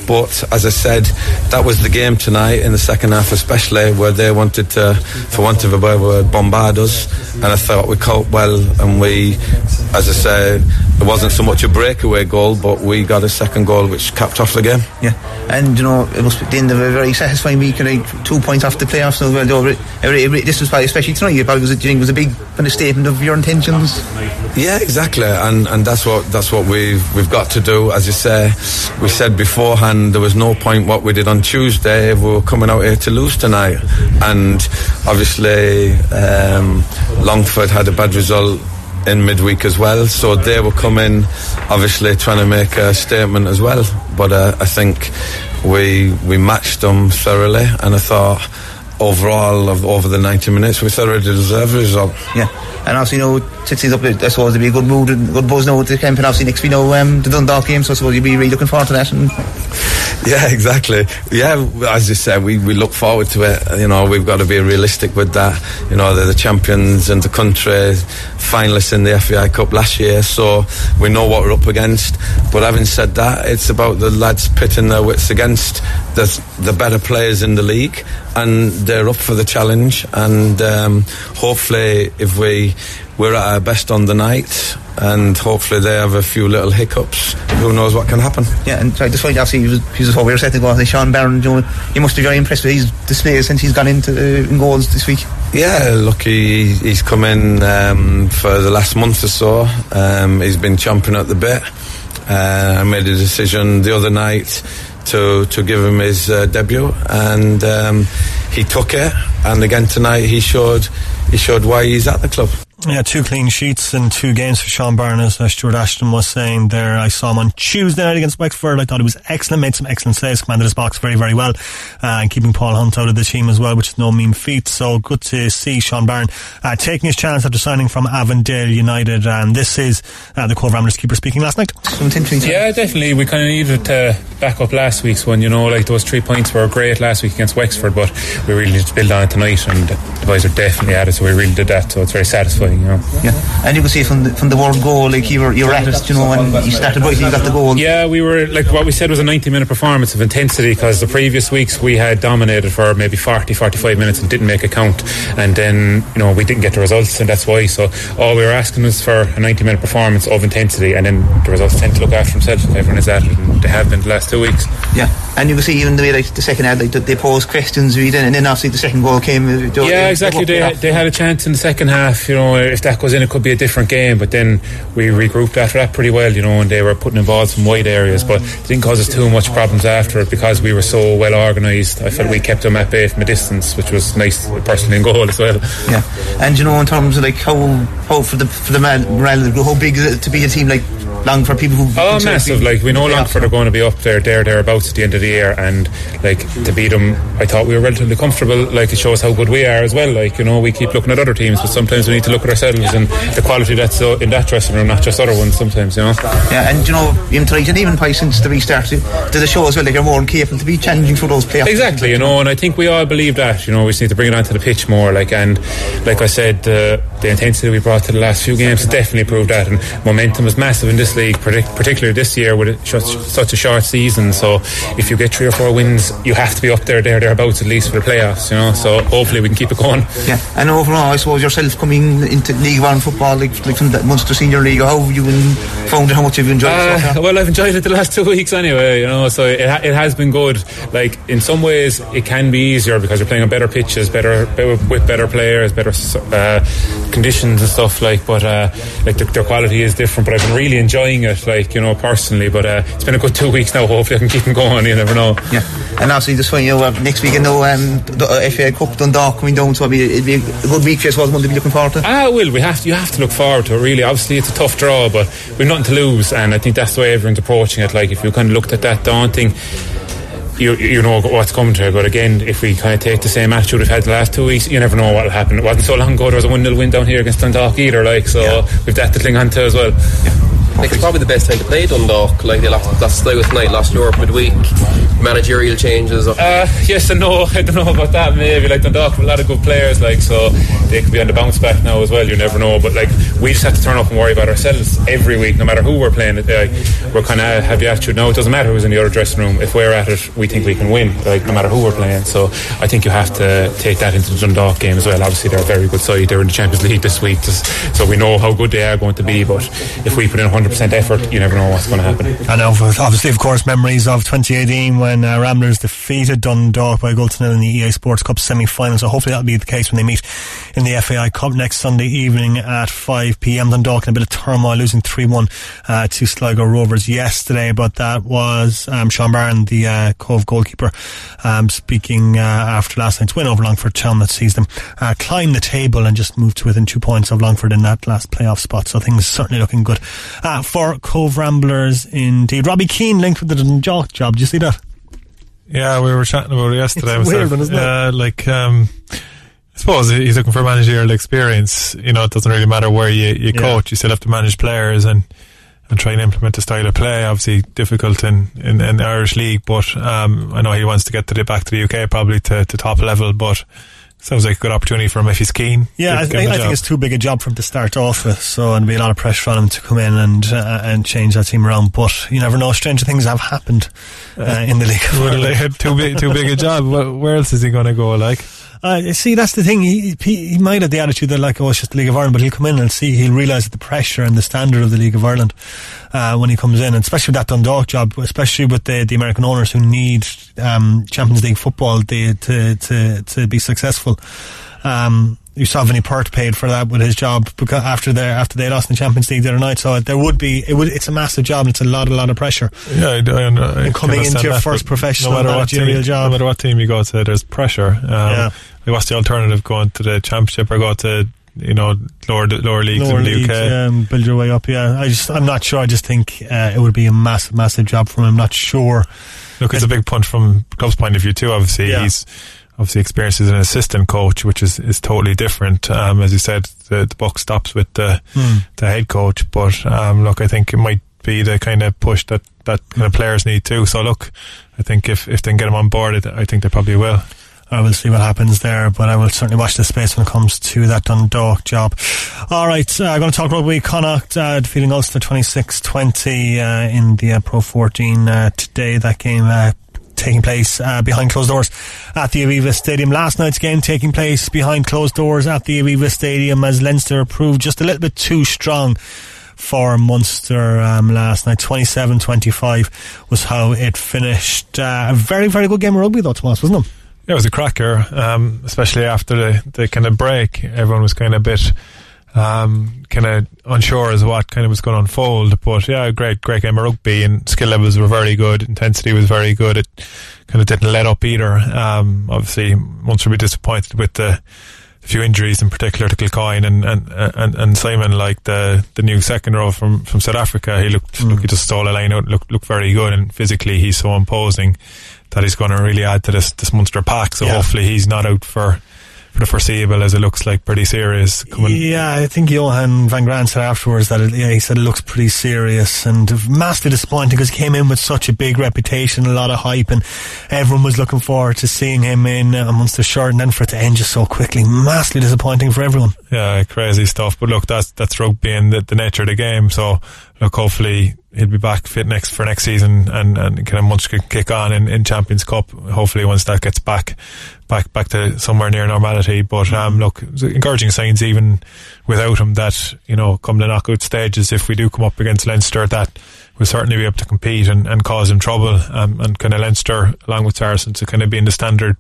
But as I said, that was the game tonight in the second half, especially where they wanted to, for want of a better word, bombard us. And I thought we coped well, and we, as I said, it wasn't so much a breakaway goal, but we got a second goal which capped off the game. Yeah, and you know it was the end of a very satisfying week. And like, two points off the playoffs. So well, over every, every, this was probably, especially tonight, it probably was, you think it was a big kind of statement of your intentions? Yeah, exactly, and and that's what that's what we've we've got to do. As you say, we said beforehand there was no point what we did on Tuesday if we were coming out here to lose tonight, and obviously um, Longford had a bad result in midweek as well. So they were coming, obviously trying to make a statement as well. But uh, I think we we matched them thoroughly, and I thought overall of over the 90 minutes we thoroughly deserved the result. Yeah, and obviously you know Titsy's up. I suppose there'll be a good mood and good buzz now with the campaign. Obviously next we know um, the Dundalk game, so I suppose you'll be really looking forward to that. And yeah, exactly. Yeah, as you said, we, we look forward to it. You know, we've got to be realistic with that. You know, they're the champions and the country, finalists in the FAI Cup last year, so we know what we're up against. But having said that, it's about the lads pitting their wits against the, the better players in the league, and they're up for the challenge. And um, hopefully, if we we're at our best on the night, and hopefully they have a few little hiccups. Who knows what can happen? Yeah, and sorry, despite obviously he was, he was what we were to go. I Sean Barron, you, know, you must be very impressed with his display since he's gone into uh, in goals this week. Yeah, look, he, he's come in um, for the last month or so. Um, he's been chomping at the bit. Uh, I made a decision the other night to to give him his uh, debut, and um, he took it. And again tonight, he showed he showed why he's at the club. Yeah, two clean sheets in two games for Sean Barnes. As Stuart Ashton was saying there, I saw him on Tuesday night against Wexford. I thought he was excellent, made some excellent saves, commanded his box very, very well, uh, and keeping Paul Hunt out of the team as well, which is no mean feat. So good to see Sean Byrne uh, taking his chance after signing from Avondale United. And this is uh, the Cobh Ramblers keeper speaking last night. Yeah, definitely. We kind of needed to back up last week's one. You know, like those three points were great last week against Wexford, but we really need to build on it tonight, and the boys are definitely at it. So we really did that. So it's very satisfying. You know. Yeah. And you can see from the, from the world goal, like you were you were at it, you know, and you started right, you got the goal. Yeah, we were like what we said was a 90 minute performance of intensity because the previous weeks we had dominated for maybe 40, 45 minutes and didn't make a count, and then you know we didn't get the results, and that's why. So all we were asking was for a 90 minute performance of intensity, and then the results tend to look after themselves. Everyone is at it, and they have been the last two weeks. Yeah, and you can see even the way like the second half, like they posed questions, reading, and then obviously the second goal came. uh, Yeah, exactly. They, they had a chance in the second half. You know, if that goes in, it could be a different game. But then we regrouped after that pretty well. You know, and they were putting in balls from wide areas, but it didn't cause us too much problems after it because we were so well organised. I felt we kept them at bay from a distance, which was nice personally in goal as well. Yeah, and you know, in terms of like how how for the for the man, how big is it to be a team like long for people who Oh, massive! Like we know Longford are going to be up there, there, thereabouts at the end of the year, and like to beat them, I thought we were relatively comfortable. Like it shows how good we are as well. Like you know, we keep looking at other teams, but sometimes we need to look at ourselves and the quality that's in that dressing room, not just other ones. Sometimes, you know. Yeah, and you know, even tonight and even probably since the restart, does it show as well that you're more capable to be challenging for those playoffs? Exactly, you know, and I think we all believe that. You know, we just need to bring it onto the pitch more. Like and like I said, uh, the intensity we brought to the last few games has definitely proved that, and momentum is massive in this league, particularly this year with it such, such a short season. So if you get three or four wins, you have to be up there, there, thereabouts at least for the playoffs. You know, so hopefully we can keep it going. Yeah, and overall, I suppose yourself coming into League One football, like, like from the Munster Senior League, how have you been, found it? How much have you enjoyed it? so Uh, far? well, I've enjoyed it the last *laughs* two weeks anyway, you know, so it, ha- it has been good. Like, in some ways, it can be easier because you're playing on better pitches, better, with better players, better uh, conditions and stuff, like, but uh, like the, their quality is different. But I've been really enjoying it, like you know, personally. But uh, it's been a good two weeks now. Hopefully, I can keep them going. You never know. Yeah, and obviously just when you know, uh, next week, you know, um, the FA Cup Dundalk coming down, so it'll be, it'll be a good week for us. One to be looking forward to. Ah, will we have to, you have to look forward to it. Really, obviously, it's a tough draw, but we've nothing to lose, and I think that's the way everyone's approaching it. Like if you kind of looked at that daunting you, you know what's coming to it. But again, if we kind of take the same attitude we've had the last two weeks, you never know what'll happen. It wasn't so long ago there was a 1 0 win down here against Dundalk either, like, so yeah. we've that to cling on to as well. Yeah. Like it's probably the best time to play Dundalk. Like they lost, that's like with tonight, lost Europe midweek. Managerial changes. Uh, yes and no. *laughs* I don't know about that. Maybe like Dundalk, a lot of good players. Like so, they could be on the bounce back now as well. You never know. But like we just have to turn up and worry about ourselves every week, no matter who we're playing. Like, we're kind of have the attitude. No, it doesn't matter who's in the other dressing room. If we're at it, we think we can win. Like no matter who we're playing. So I think you have to take that into the Dundalk game as well. Obviously, they're a very good side. They're in the Champions League this week, so we know how good they are going to be. But if we put in 100% effort, you never know what's going to happen. I know, obviously, of course, memories of 2018 when uh, Ramblers defeated Dundalk by a goal to nil in the EA Sports Cup semi final. So hopefully that'll be the case when they meet in the FAI Cup next Sunday evening at 5 pm. Dundalk in a bit of turmoil, losing 3 1 uh, to Sligo Rovers yesterday, but that was um, Sean Barron, the uh, Cobh goalkeeper, um, speaking uh, after last night's win over Longford Town that sees them uh, climb the table and just move to within two points of Longford in that last playoff spot. So things certainly looking good uh, for Cobh Ramblers indeed. Robbie Keane linked with the Dundalk job. Did you see that? Yeah, we were chatting about it yesterday. It's weird, isn't yeah, it? like um, I suppose he's looking for managerial experience. You know, it doesn't really matter where you, you yeah. coach. You still have to manage players and and try and implement a style of play. Obviously, difficult in in, in the Irish league, but um, I know he wants to get to the back to the UK probably to, to top level, but Sounds like a good opportunity for him if he's keen. Yeah, I, think, I think it's too big a job for him to start off with, so and be a lot of pressure on him to come in and uh, and change that team around. But you never know; stranger things have happened uh, in the league. *laughs* too big, too big a job. Where else is he going to go? Like, uh, see, that's the thing. He, he, he might have the attitude that like, oh, it's just the League of Ireland, but he'll come in and see. He'll realise the pressure and the standard of the League of Ireland uh, when he comes in, and especially with that Dundalk job, especially with the, the American owners who need um, Champions League football to to to, to be successful. Um, you saw Vinny Perth paid for that with his job because after they after they lost in the Champions League the other night. So there would be it would it's a massive job and it's a lot a lot of pressure. Yeah, I, I, I and coming into your that, first professional no managerial team, job. No matter what team you go to, there's pressure. Um, yeah. What's the alternative? Going to the Championship or go to you know lower lower leagues lower in the leagues, UK. Yeah, and build your way up. Yeah, I just I'm not sure. I just think uh, it would be a massive massive job for him. I'm not sure. Look, it's a big punch from club's point of view too. Obviously, yeah. he's obviously experiences as an assistant coach, which is, is totally different. Um, as you said, the, the buck stops with the mm. the head coach. But um, look, I think it might be the kind of push that that kind of players need too. So look, I think if if they can get him on board, I think they probably will. I will see what happens there, but I will certainly watch the space when it comes to that Dundalk job. All right, uh, I'm going to talk rugby. Connacht uh, defeating Ulster 26-20 uh, in the uh, Pro 14 uh, today. That game uh, taking place uh, behind closed doors at the Aviva Stadium. Last night's game taking place behind closed doors at the Aviva Stadium as Leinster proved just a little bit too strong for Munster um, last night. 27-25 was how it finished. Uh, a very, very good game of rugby though, Tomas, wasn't it? Yeah, it was a cracker, um, especially after the, the kind of break. Everyone was kind of a bit um, kind of unsure as what kind of was going to unfold. But yeah, great, great game of rugby and skill levels were very good. Intensity was very good. It kind of didn't let up either. Um, obviously, Munster be disappointed with the few injuries in particular to Kilcoyne and, and, and, and Snyman, like the, the new second row from, from South Africa. He looked, mm. look, he just stole a line out, looked, looked very good and physically he's so imposing that he's going to really add to this, this Munster pack. So yeah. hopefully he's not out for, for the foreseeable as it looks like pretty serious. Coming. Yeah, I think Johan van Graan said afterwards that it, yeah, he said it looks pretty serious and massively disappointing because he came in with such a big reputation, a lot of hype, and everyone was looking forward to seeing him in uh, amongst the shirt, and then for it to end just so quickly, massively disappointing for everyone. Yeah, crazy stuff. But look, that's that's rugby and the, the nature of the game. So look, hopefully he'll be back fit next for next season and, and kind of much can kick on in, in Champions Cup. Hopefully once that gets back back back to somewhere near normality. But um, look, encouraging signs even without him that you know come the knockout stages if we do come up against Leinster that we'll certainly be able to compete and, and cause him trouble um, and kind of Leinster along with Saracens to kind of be in the standard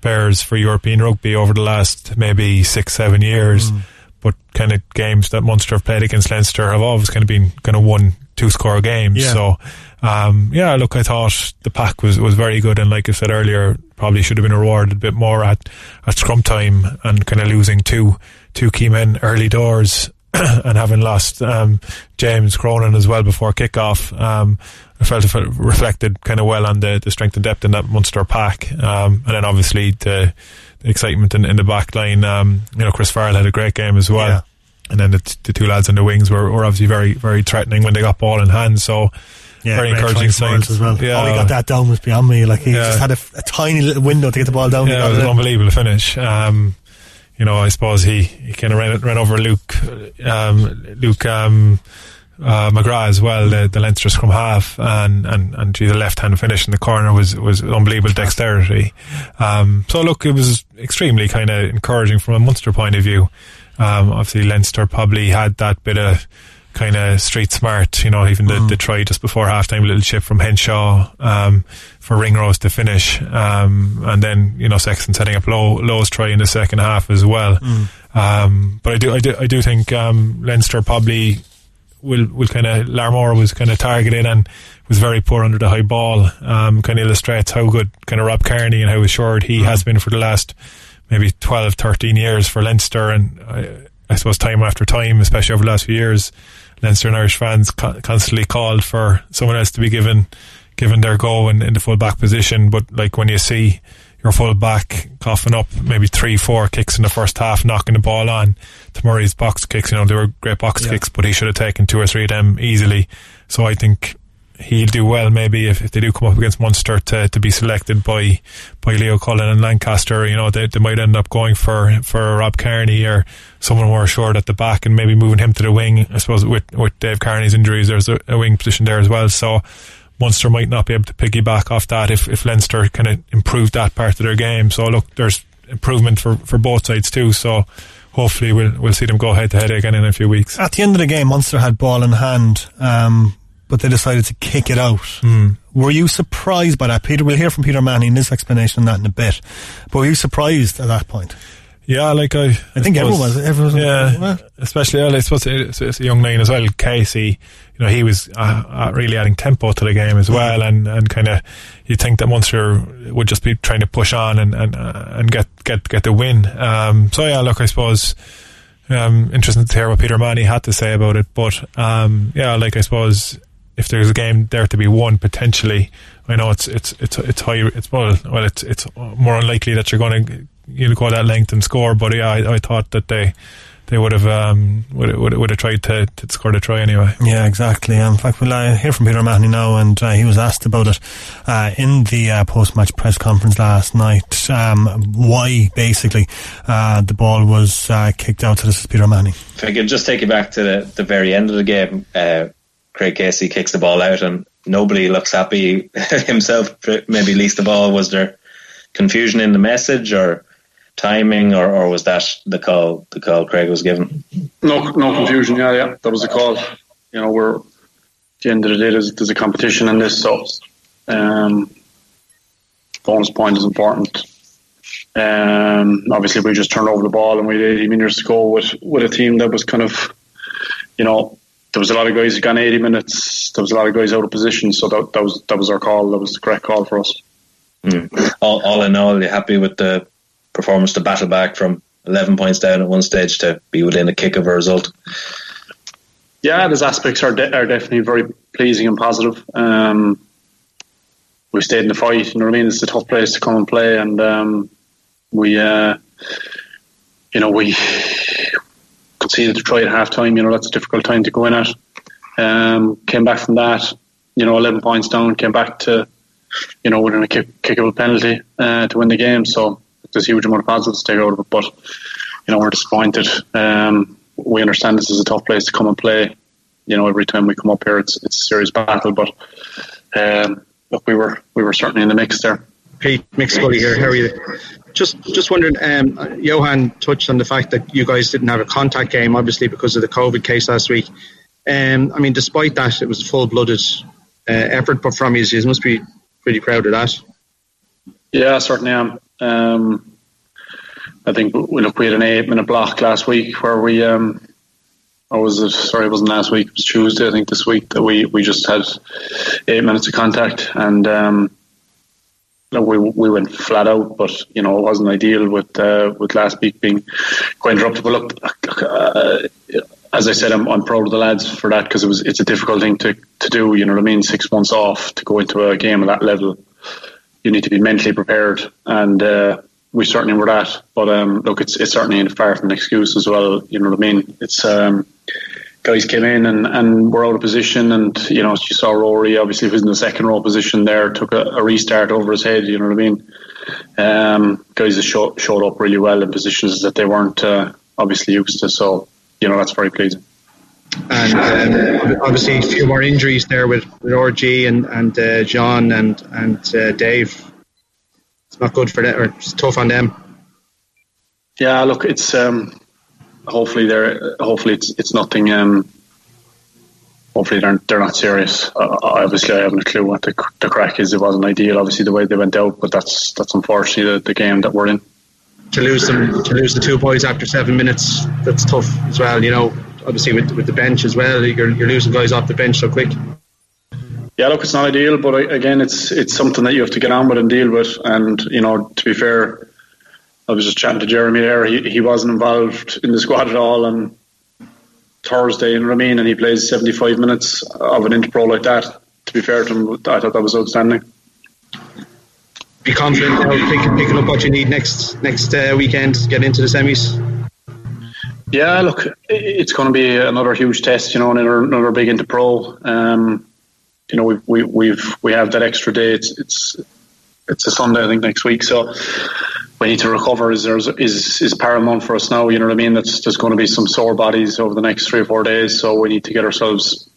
bears for European rugby over the last maybe six seven years. Mm but kind of games that Munster have played against Leinster have always kind of been kind of one two score games. Yeah. So, um, yeah, look, I thought the pack was, was very good. And like I said earlier, probably should have been rewarded a bit more at, at scrum time and kind of losing two, two key men early doors *clears throat* and having lost, um, James Cronin as well before kickoff. Um, I felt it reflected kind of well on the, the strength and depth in that Munster pack. Um, and then obviously the, the excitement in, in the back line. Um, you know, Chris Farrell had a great game as well. Yeah. And then the, t- the two lads on the wings were, were obviously very, very threatening when they got ball in hand. So, Yeah, very encouraging signs as well. Yeah, How he got that down was beyond me. Like he Yeah. just had a, a tiny little window to get the ball down. Yeah, it was it an unbelievable finish. Um, you know, I suppose he, he kind of ran, ran over Luke, um, Luke, um, uh, McGrath as well, the, the Leinster scrum half, and, and, and gee, the left hand finish in the corner was, was unbelievable dexterity. Um, so look, it was extremely kind of encouraging from a Munster point of view. Um, obviously Leinster probably had that bit of kind of street smart, you know, even the, the try just before half time, little chip from Henshaw, um, for Ringrose to finish. Um, and then, you know, Sexton setting up Lowe, Lowe's try in the second half as well. Um, but I do, I do, I do think, um, Leinster probably will, will kind of, Larmour was kind of targeted and was very poor under the high ball. Um, kind of illustrates how good kind of Rob Kearney and how assured he has been for the last maybe 12, 13 years for Leinster. And I, I suppose time after time, especially over the last few years, Leinster and Irish fans co- constantly called for someone else to be given given their go in, in the full back position. But like when you see your full back coughing up maybe three, four kicks in the first half, knocking the ball on to Murray's box kicks, you know, they were great box kicks, but he should have taken two or three of them easily. So I think he'll do well maybe if, if they do come up against Munster to, to be selected by by Leo Cullen and Lancaster you know they, they might end up going for for Rob Kearney or someone more assured at the back and maybe moving him to the wing I suppose with, with Dave Kearney's injuries there's a, a wing position there as well so Munster might not be able to piggyback off that if, if Leinster kind of improve that part of their game so look there's improvement for, for both sides too so hopefully we'll we'll see them go head to head again in a few weeks At the end of the game, Munster had ball in hand, um, but they decided to kick it out. Hmm. Were you surprised by that, Peter? We'll hear from Peter Manning in his explanation on that in a bit. But were you surprised at that point? Yeah, like I, I think everyone was. Everyone was yeah, especially well, I suppose it's, it's a young man as well. Casey, you know, he was uh, uh, really adding tempo to the game as well, and, and kind of you'd think that Munster would just be trying to push on and and uh, and get get get the win. Um, so yeah, look, I suppose. Um, interesting to hear what Peter Manny had to say about it, but um, yeah, like I suppose if there's a game there to be won potentially, I know it's it's it's it's high. It's well, well, it's it's more unlikely that you're going to you know, go that length and score. But yeah, I, I thought that they they would have um would would would have tried to, to score the try anyway. Yeah, exactly. Um, in fact, we'll uh, hear from Peter Mahoney now, and uh, he was asked about it uh, in the uh, post-match press conference last night. Um, why, basically, uh, the ball was uh, kicked out. So this is Peter Mahoney. If I could just take you back to the, the very end of the game, uh, Craig Casey kicks the ball out and nobody looks happy *laughs* himself, maybe least of all. Was there confusion in the message or timing or, or was that the call the call Craig was given? No, no confusion. Yeah, yeah, that was the call. You know, we're at the end of the day. There's, there's a competition in this, so um, bonus point is important. Um, obviously, we just turned over the ball and we had 80 minutes to go with with a team that was kind of, you know, there was a lot of guys who gone 80 minutes. There was a lot of guys out of position, so that that was that was our call. That was the correct call for us. Mm. All, all in all, you happy with the performance to battle back from 11 points down at one stage to be within a kick of a result? Yeah, those aspects are de- are definitely very pleasing and positive. Um, we stayed in the fight. You know what I mean? It's a tough place to come and play, and um, we, uh, you know, we conceded to try at half time. You know, that's a difficult time to go in at. Um, came back from that, you know, 11 points down, came back to, you know, within a kick, kickable penalty uh, to win the game. So there's a huge amount of positives to take out of it, but, you know, we're disappointed. Um, we understand this is a tough place to come and play. You know, every time we come up here, it's, it's a serious battle, but um, look, we were we were certainly in the mix there. Pete Mick Scully here. How are you? Just just wondering, um, Johan touched on the fact that you guys didn't have a contact game, obviously because of the COVID case last week. Um, I mean, despite that, it was a full-blooded uh, effort but from you. You must be pretty proud of that. Yeah, certainly am. Um, I think we look we had an eight-minute block last week where we um, or was it? Sorry, it wasn't last week. It was Tuesday, I think. This week that we we just had eight minutes of contact, and um, we we went flat out. But you know, it wasn't ideal with uh, with last week being quite interrupted. But look, uh, as I said, I'm, I'm proud of the lads for that because it was it's a difficult thing to to do. You know what I mean? Six months off to go into a game at that level, you need to be mentally prepared, and uh, we certainly were that. But um, look, it's it's certainly far from an excuse as well. You know what I mean? It's um, guys came in and, and were out of position, and you know you saw Rory obviously was in the second row position there, took a, a restart over his head. You know what I mean? Um, guys that showed, showed up really well in positions that they weren't uh, obviously used to. So you know that's very pleasing. And um, obviously a few more injuries there with, with RG and and uh, Jean and and uh, Dave. It's not good for them, or it's tough on them. Yeah, look, it's um, hopefully they're hopefully it's it's nothing. Um, hopefully they're they're not serious. Uh, obviously, I haven't a clue what the the crack is. It wasn't ideal, obviously, the way they went out, but that's that's unfortunately the, the game that we're in. To lose them, to lose the two boys after seven minutes, that's tough as well. You know, obviously with with the bench as well, you're you're losing guys off the bench so quick. Yeah, look, it's not ideal, but again, it's it's something that you have to get on with and deal with. And you know, to be fair, I was just chatting to Jeremy there. He he wasn't involved in the squad at all on Thursday in Ramin, and he plays 75 minutes of an interpro like that. To be fair to him, I thought that was outstanding. Be confident now, picking, picking up what you need next next uh, weekend to get into the semis. Yeah, look, it's going to be another huge test, you know, another, another big interpro. Um, you know, we've, we, we've, we have that extra day. It's, it's, it's a Sunday, I think, next week. So we need to recover is, is, is paramount for us now. You know what I mean? That's, there's going to be some sore bodies over the next three or four days. So we need to get ourselves,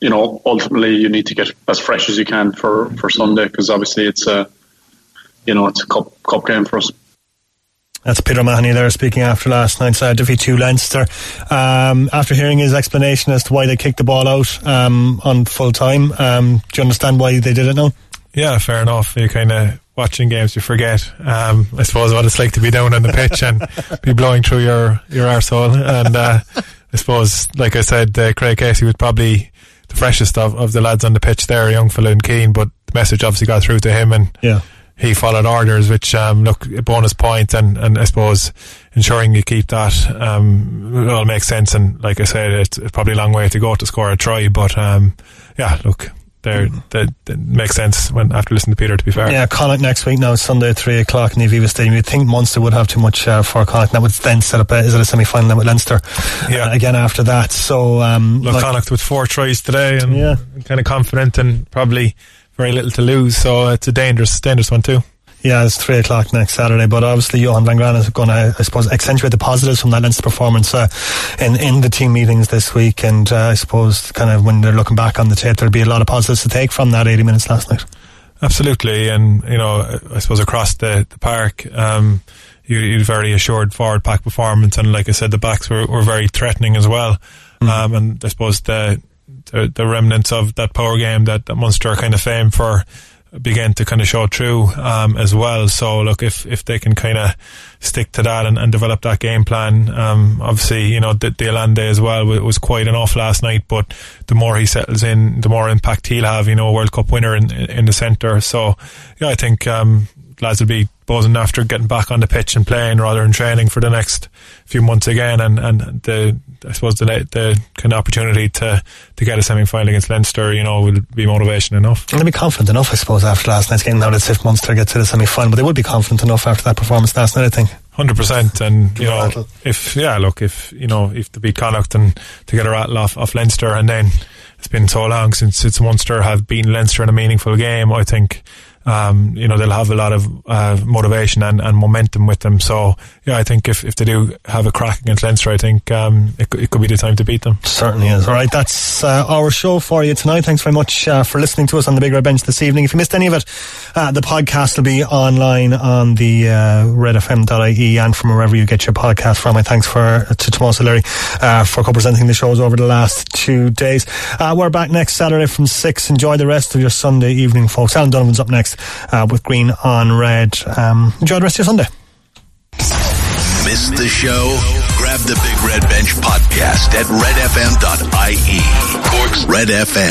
you know, ultimately you need to get as fresh as you can for, for Sunday because obviously it's a, you know, it's a cup, cup game for us. That's Peter Mahoney there speaking after last night's uh, defeat to Leinster. Um, after hearing his explanation as to why they kicked the ball out um, on full time, um, do you understand why they did it now? Yeah, fair enough. You kind of watching games, you forget. Um, I suppose what it's like to be down on the pitch and be blowing through your your arsehole. And uh, I suppose, like I said, uh, Craig Casey was probably the freshest of, of the lads on the pitch there, young fella and keen. But the message obviously got through to him, and yeah he followed orders, which um, look bonus point, and, and I suppose ensuring you keep that um, it all makes sense. And like I said, it's, it's, probably a long way to go to score a try, but um, yeah, look. There, that, that makes sense when after listening to Peter. To be fair, yeah, Connacht next week now, Sunday at three o'clock in the Aviva Stadium. You'd think Munster would have too much uh, for Connacht. That would then set up a, is it a semi final then with Leinster? Yeah, uh, again after that. So um, look, like, Connacht with four tries today, and yeah. kind of confident and probably very little to lose. So it's a dangerous, dangerous one too. Yeah, it's three o'clock next Saturday. But obviously, Johan van Graan is going to, I suppose, accentuate the positives from that Leinster performance uh, in in the team meetings this week. And uh, I suppose, kind of when they're looking back on the tape, there'll be a lot of positives to take from that eighty minutes last night. Absolutely, and you know, I suppose across the the park. Um, you, you very assured forward pack performance, and like I said, the backs were, were very threatening as well. Mm. Um, and I suppose the, the, the remnants of that power game that, that Munster kind of famed for began to kind of show through um, as well. So look, if if they can kind of stick to that and, and, develop that game plan, um, obviously you know the, Allende as well was quite enough last night. But the more he settles in, the more impact he'll have. You know, World Cup winner in in the centre. So yeah, I think um, lads will be buzzing after getting back on the pitch and playing rather than training for the next few months again. And, and the I suppose the the kind of opportunity to to get a semi final against Leinster, you know, will be motivation enough. And they'll be confident enough, I suppose, after last night's game. Now that if Munster get to the semi final, but they would be confident enough after that performance last night, I think. Hundred percent, and you know, if yeah, look, if you know, if to beat Connacht and to get a rattle off off Leinster, and then it's been so long since since Munster have beaten Leinster in a meaningful game, I think um, you know, they'll have a lot of uh, motivation and, and momentum with them. So, yeah, I think if, if they do have a crack against Leinster, I think um, it, it could be the time to beat them. Certainly is. All right, that's uh, our show for you tonight. Thanks very much uh, for listening to us on the Big Red Bench this evening. If you missed any of it, uh, the podcast will be online on the uh, redfm.ie and from wherever you get your podcast from. My thanks for uh, to Tomas O'Leary uh, for co-presenting the shows over the last two days. Uh, we're back next Saturday from 6. Enjoy the rest of your Sunday evening, folks. Alan Donovan's up next uh, with Green on Red. Um, enjoy the rest of your Sunday. Missed the show? Grab the Big Red Bench podcast at redfm.ie. Cork's Red FM.